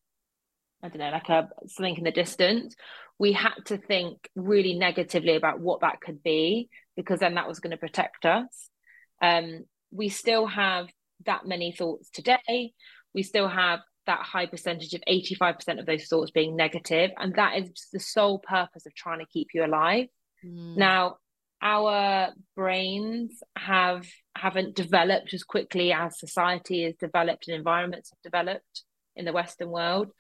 i don't know like a something in the distance we had to think really negatively about what that could be because then that was going to protect us. Um we still have that many thoughts today we still have that high percentage of 85% of those thoughts being negative and that is the sole purpose of trying to keep you alive. Mm. now our brains have haven't developed as quickly as society has developed and environments have developed in the western world.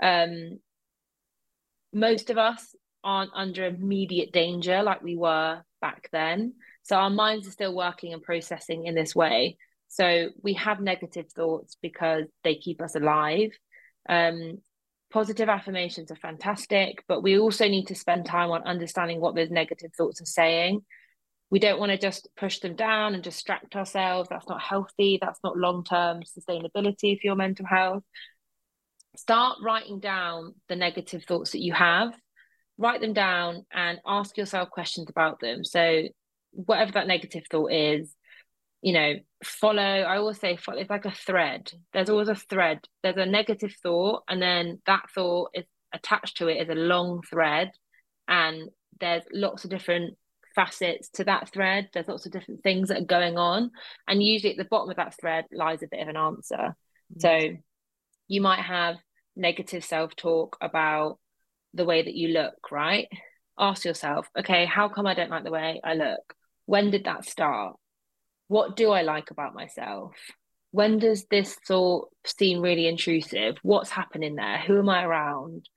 Um, most of us aren't under immediate danger like we were back then. So our minds are still working and processing in this way so we have negative thoughts because they keep us alive. Um, positive affirmations are fantastic, but we also need to spend time on understanding what those negative thoughts are saying. We don't want to just push them down and distract ourselves. That's not healthy. That's not long term sustainability for your mental health. Start writing down the negative thoughts that you have, write them down and ask yourself questions about them. So, whatever that negative thought is, you know, follow. I always say follow, it's like a thread. There's always a thread. There's a negative thought, and then that thought is attached to it is a long thread, and there's lots of different facets to that thread. There's lots of different things that are going on. And usually at the bottom of that thread lies a bit of an answer. Mm-hmm. So you might have negative self talk about the way that you look, right? Ask yourself, okay, how come I don't like the way I look? When did that start? What do I like about myself? When does this thought seem really intrusive? What's happening there? Who am I around?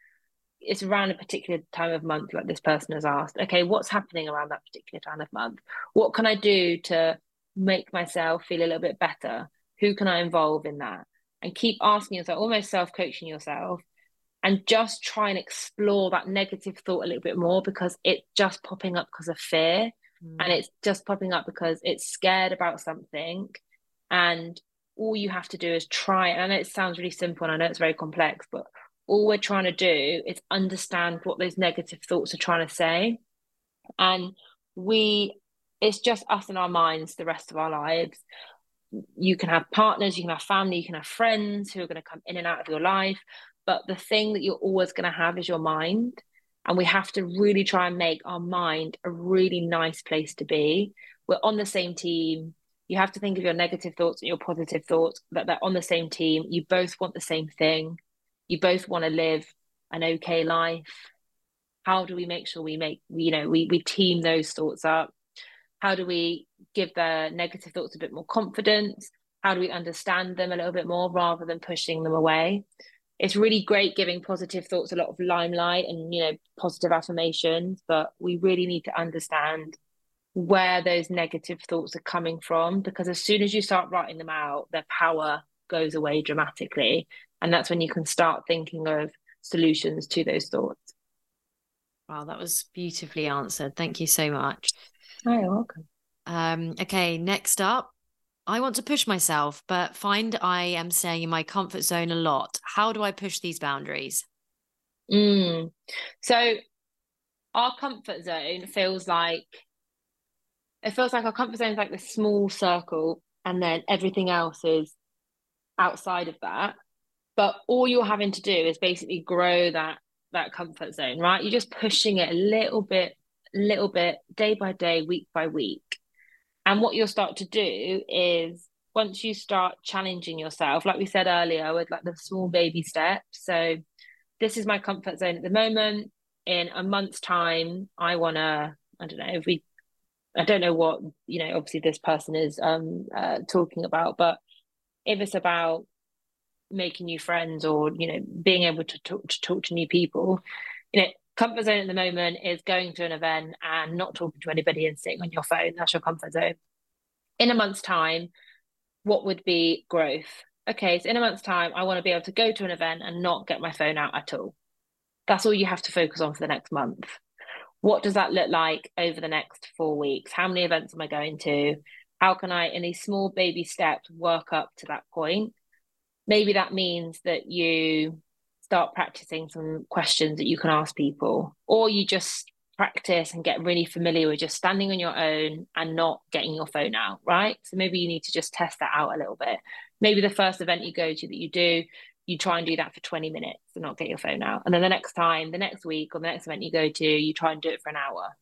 It's around a particular time of month, like this person has asked. Okay, what's happening around that particular time of month? What can I do to make myself feel a little bit better? Who can I involve in that? And keep asking yourself, almost self coaching yourself, and just try and explore that negative thought a little bit more because it's just popping up because of fear mm. and it's just popping up because it's scared about something and all you have to do is try and I know it sounds really simple and I know it's very complex but all we're trying to do is understand what those negative thoughts are trying to say and we it's just us and our minds the rest of our lives you can have partners you can have family you can have friends who are going to come in and out of your life but the thing that you're always going to have is your mind. And we have to really try and make our mind a really nice place to be. We're on the same team. You have to think of your negative thoughts and your positive thoughts, that they're on the same team. You both want the same thing. You both want to live an okay life. How do we make sure we make, you know, we, we team those thoughts up? How do we give the negative thoughts a bit more confidence? How do we understand them a little bit more rather than pushing them away? It's really great giving positive thoughts a lot of limelight and you know positive affirmations but we really need to understand where those negative thoughts are coming from because as soon as you start writing them out their power goes away dramatically. And that's when you can start thinking of solutions to those thoughts. Wow that was beautifully answered. Thank you so much. Oh, you're welcome. Um okay next up I want to push myself, but find I am staying in my comfort zone a lot. How do I push these boundaries? Mm. So, our comfort zone feels like it feels like our comfort zone is like this small circle, and then everything else is outside of that. But all you're having to do is basically grow that that comfort zone, right? You're just pushing it a little bit, little bit, day by day, week by week. And what you'll start to do is once you start challenging yourself, like we said earlier, with like the small baby steps. So this is my comfort zone at the moment. In a month's time, I wanna, I don't know, if we I don't know what, you know, obviously this person is um uh, talking about, but if it's about making new friends or, you know, being able to talk to talk to new people, you know, comfort zone at the moment is going to an event and not talking to anybody and sitting on your phone. That's your comfort zone. In a month's time, what would be growth? Okay, so in a month's time, I want to be able to go to an event and not get my phone out at all. That's all you have to focus on for the next month. What does that look like over the next four weeks? How many events am I going to? How can I, in these small baby steps, work up to that point? Maybe that means that you start practicing some questions that you can ask people, or you just practice and get really familiar with just standing on your own and not getting your phone out, right? So maybe you need to just test that out a little bit. Maybe the first event you go to that you do, you try and do that for 20 minutes and not get your phone out. And then the next time, the next week, or the next event you go to, you try and do it for an hour.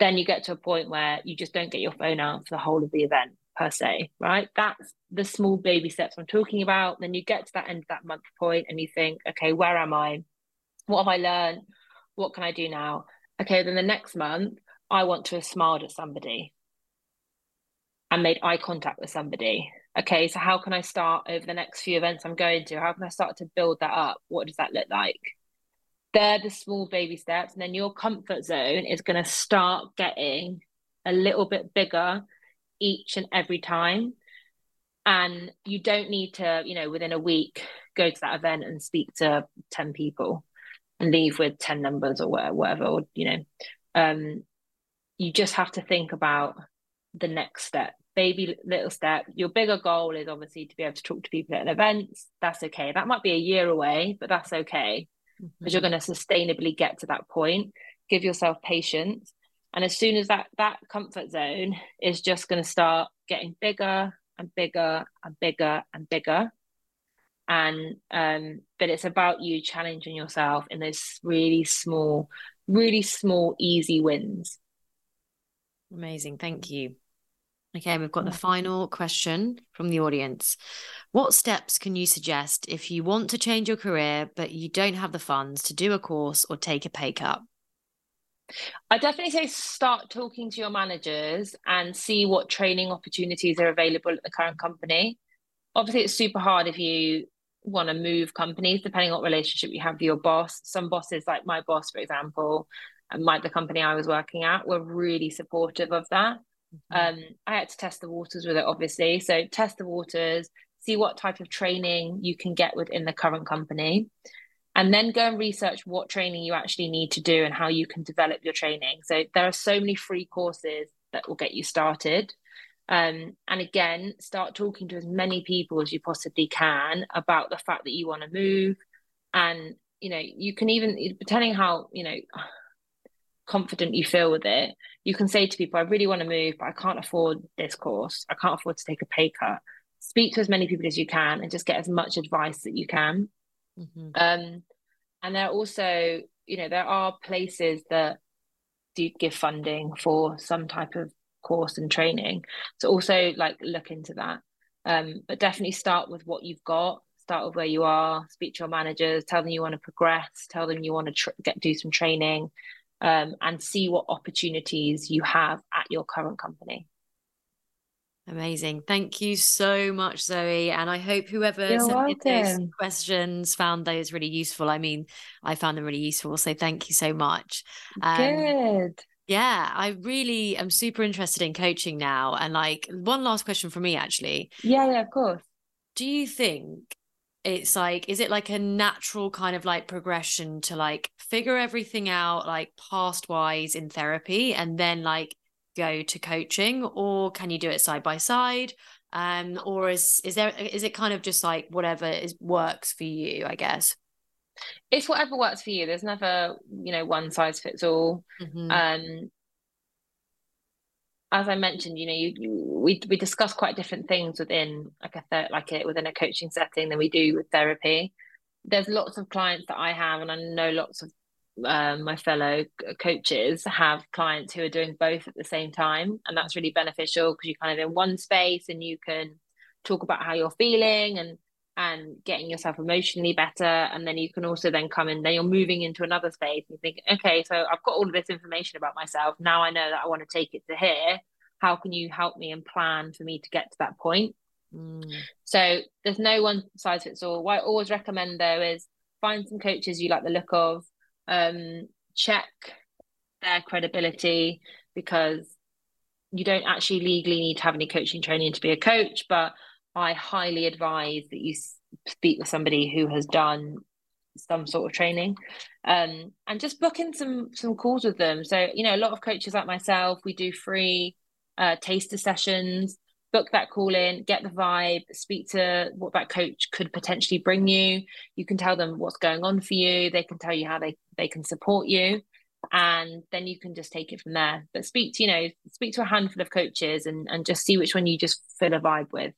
Then you get to a point where you just don't get your phone out for the whole of the event per se, right? That's the small baby steps I'm talking about. Then you get to that end of that month point and you think, okay, where am I? What have I learned? What can I do now? Okay, then the next month, I want to have smiled at somebody and made eye contact with somebody. Okay, so how can I start over the next few events I'm going to? How can I start to build that up? What does that look like? They're the small baby steps. And then your comfort zone is going to start getting a little bit bigger each and every time. And you don't need to you know within a week go to that event and speak to 10 people and leave with 10 numbers or whatever or you know. Um you just have to think about the next step. Baby little step. Your bigger goal is obviously to be able to talk to people at events. That's okay. That might be a year away but that's okay. Because mm-hmm. you're going to sustainably get to that point. Give yourself patience and as soon as that that comfort zone is just going to start getting bigger and bigger and bigger and bigger and um but it's about you challenging yourself in those really small really small easy wins Amazing. Thank you. Okay, we've got the final question from the audience. What steps can you suggest if you want to change your career, but you don't have the funds to do a course or take a pay cut? I definitely say start talking to your managers and see what training opportunities are available at the current company. Obviously, it's super hard if you want to move companies, depending on what relationship you have with your boss. Some bosses, like my boss, for example, and my, the company I was working at, were really supportive of that. Mm-hmm. Um, I had to test the waters with it, obviously. So test the waters, see what type of training you can get within the current company, and then go and research what training you actually need to do and how you can develop your training. So there are so many free courses that will get you started. Um, and again, start talking to as many people as you possibly can about the fact that you want to move. And, you know, you can even, depending how, you know, confident you feel with it, you can say to people, I really want to move, but I can't afford this course. I can't afford to take a pay cut. Speak to as many people as you can and just get as much advice that you can. Mm-hmm. Um, and there are also, you know, there are places that do give funding for some type of course and training. So also like look into that. Um, but definitely start with what you've got. Start with where you are. Speak to your managers. Tell them you want to progress. Tell them you want to tr- get do some training, um, and see what opportunities you have at your current company. Amazing. Thank you so much, Zoe. And I hope whoever You're sent those questions found those really useful. I mean, I found them really useful. So thank you so much. Um, Good. Yeah, I really am super interested in coaching now. And like one last question for me, actually. Yeah, yeah, of course. Do you think it's like, is it like a natural kind of like progression to like figure everything out, like past wise in therapy, and then like go to coaching or can you do it side by side? Um or is is there is it kind of just like whatever is works for you i guess? It's whatever works for you. There's never you know one size fits all. Mm-hmm. um as i mentioned you know you, you, we we discuss quite different things within like a th- like it within a coaching setting than we do with therapy. There's lots of clients that i have and i know lots of um, my fellow coaches have clients who are doing both at the same time and that's really beneficial because you're kind of in one space and you can talk about how you're feeling and and getting yourself emotionally better and then you can also then come in then you're moving into another space and you think okay so i've got all of this information about myself. Now i know that i want to take it to here. How can you help me and plan for me to get to that point? Mm. so there's no one size fits all. What i always recommend though is find some coaches you like the look of um, check their credibility because you don't actually legally need to have any coaching training to be a coach, but I highly advise that you speak with somebody who has done some sort of training um, and just book in some some calls with them. So, you know, a lot of coaches like myself, we do free uh, taster sessions book that call in, get the vibe, speak to what that coach could potentially bring you. You can tell them what's going on for you. They can tell you how they, they can support you. And then you can just take it from there. But speak to, you know, speak to a handful of coaches and, and just see which one you just feel a vibe with.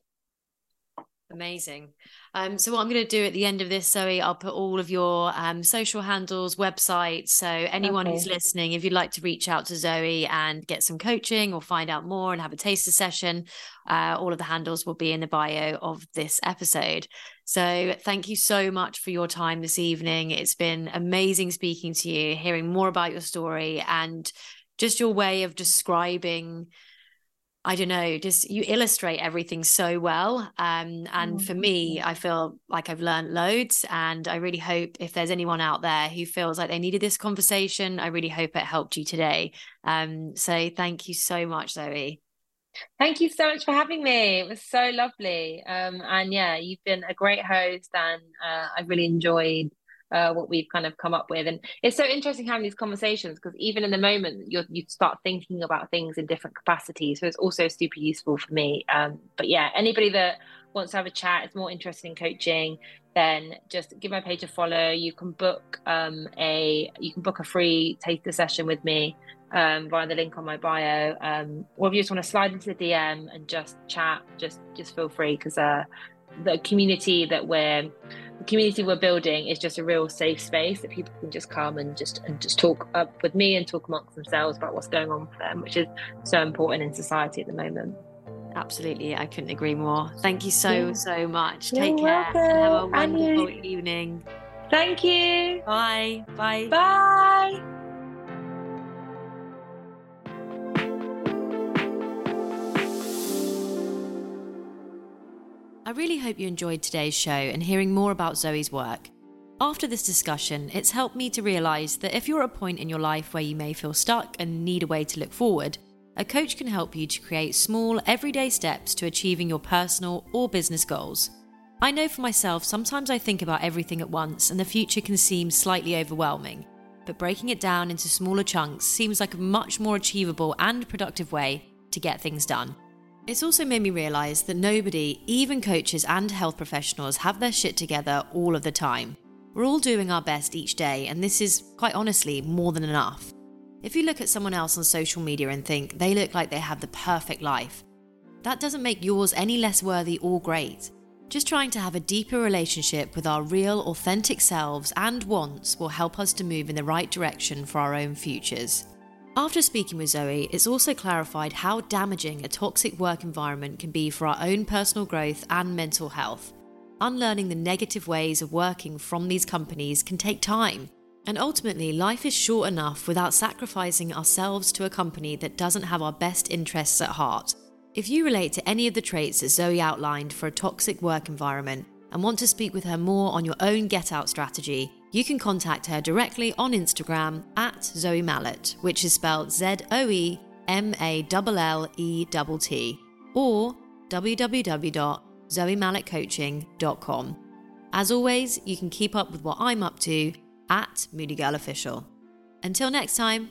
Amazing. Um, so what I'm going to do at the end of this, Zoe, I'll put all of your um, social handles, websites. So anyone okay. who's listening, if you'd like to reach out to Zoe and get some coaching or find out more and have a taster session, uh, all of the handles will be in the bio of this episode. So thank you so much for your time this evening. It's been amazing speaking to you, hearing more about your story and just your way of describing I don't know, just you illustrate everything so well. Um, and for me, I feel like I've learned loads. And I really hope if there's anyone out there who feels like they needed this conversation, I really hope it helped you today. Um, so thank you so much, Zoe. Thank you so much for having me. It was so lovely. Um, and yeah, you've been a great host, and uh, I really enjoyed uh, what we've kind of come up with. And it's so interesting having these conversations because even in the moment, you you start thinking about things in different capacities. So it's also super useful for me. Um, but yeah, anybody that wants to have a chat, is more interested in coaching, then just give my page a follow. You can book um, a you can book a free taster session with me um, via the link on my bio. Um, or if you just want to slide into the DM and just chat, just just feel free because uh, the community that we're the community we're building is just a real safe space that people can just come and just and just talk up with me and talk amongst themselves about what's going on for them, which is so important in society at the moment. Absolutely, I couldn't agree more. Thank you so yeah. so much. You're Take care welcome. and have a wonderful evening. Thank you. Bye. Bye. Bye. I really hope you enjoyed today's show and hearing more about Zoe's work. After this discussion, it's helped me to realise that if you're at a point in your life where you may feel stuck and need a way to look forward, a coach can help you to create small, everyday steps to achieving your personal or business goals. I know for myself, sometimes I think about everything at once and the future can seem slightly overwhelming, but breaking it down into smaller chunks seems like a much more achievable and productive way to get things done. It's also made me realise that nobody, even coaches and health professionals, have their shit together all of the time. We're all doing our best each day, and this is, quite honestly, more than enough. If you look at someone else on social media and think they look like they have the perfect life, that doesn't make yours any less worthy or great. Just trying to have a deeper relationship with our real, authentic selves and wants will help us to move in the right direction for our own futures. After speaking with Zoe, it's also clarified how damaging a toxic work environment can be for our own personal growth and mental health. Unlearning the negative ways of working from these companies can take time, and ultimately, life is short enough without sacrificing ourselves to a company that doesn't have our best interests at heart. If you relate to any of the traits that Zoe outlined for a toxic work environment and want to speak with her more on your own get out strategy, you can contact her directly on Instagram at Zoe Mallett, which is spelled Z O E M A L L E T or www.zoemallettcoaching.com. As always, you can keep up with what I'm up to at Moody Girl Official. Until next time,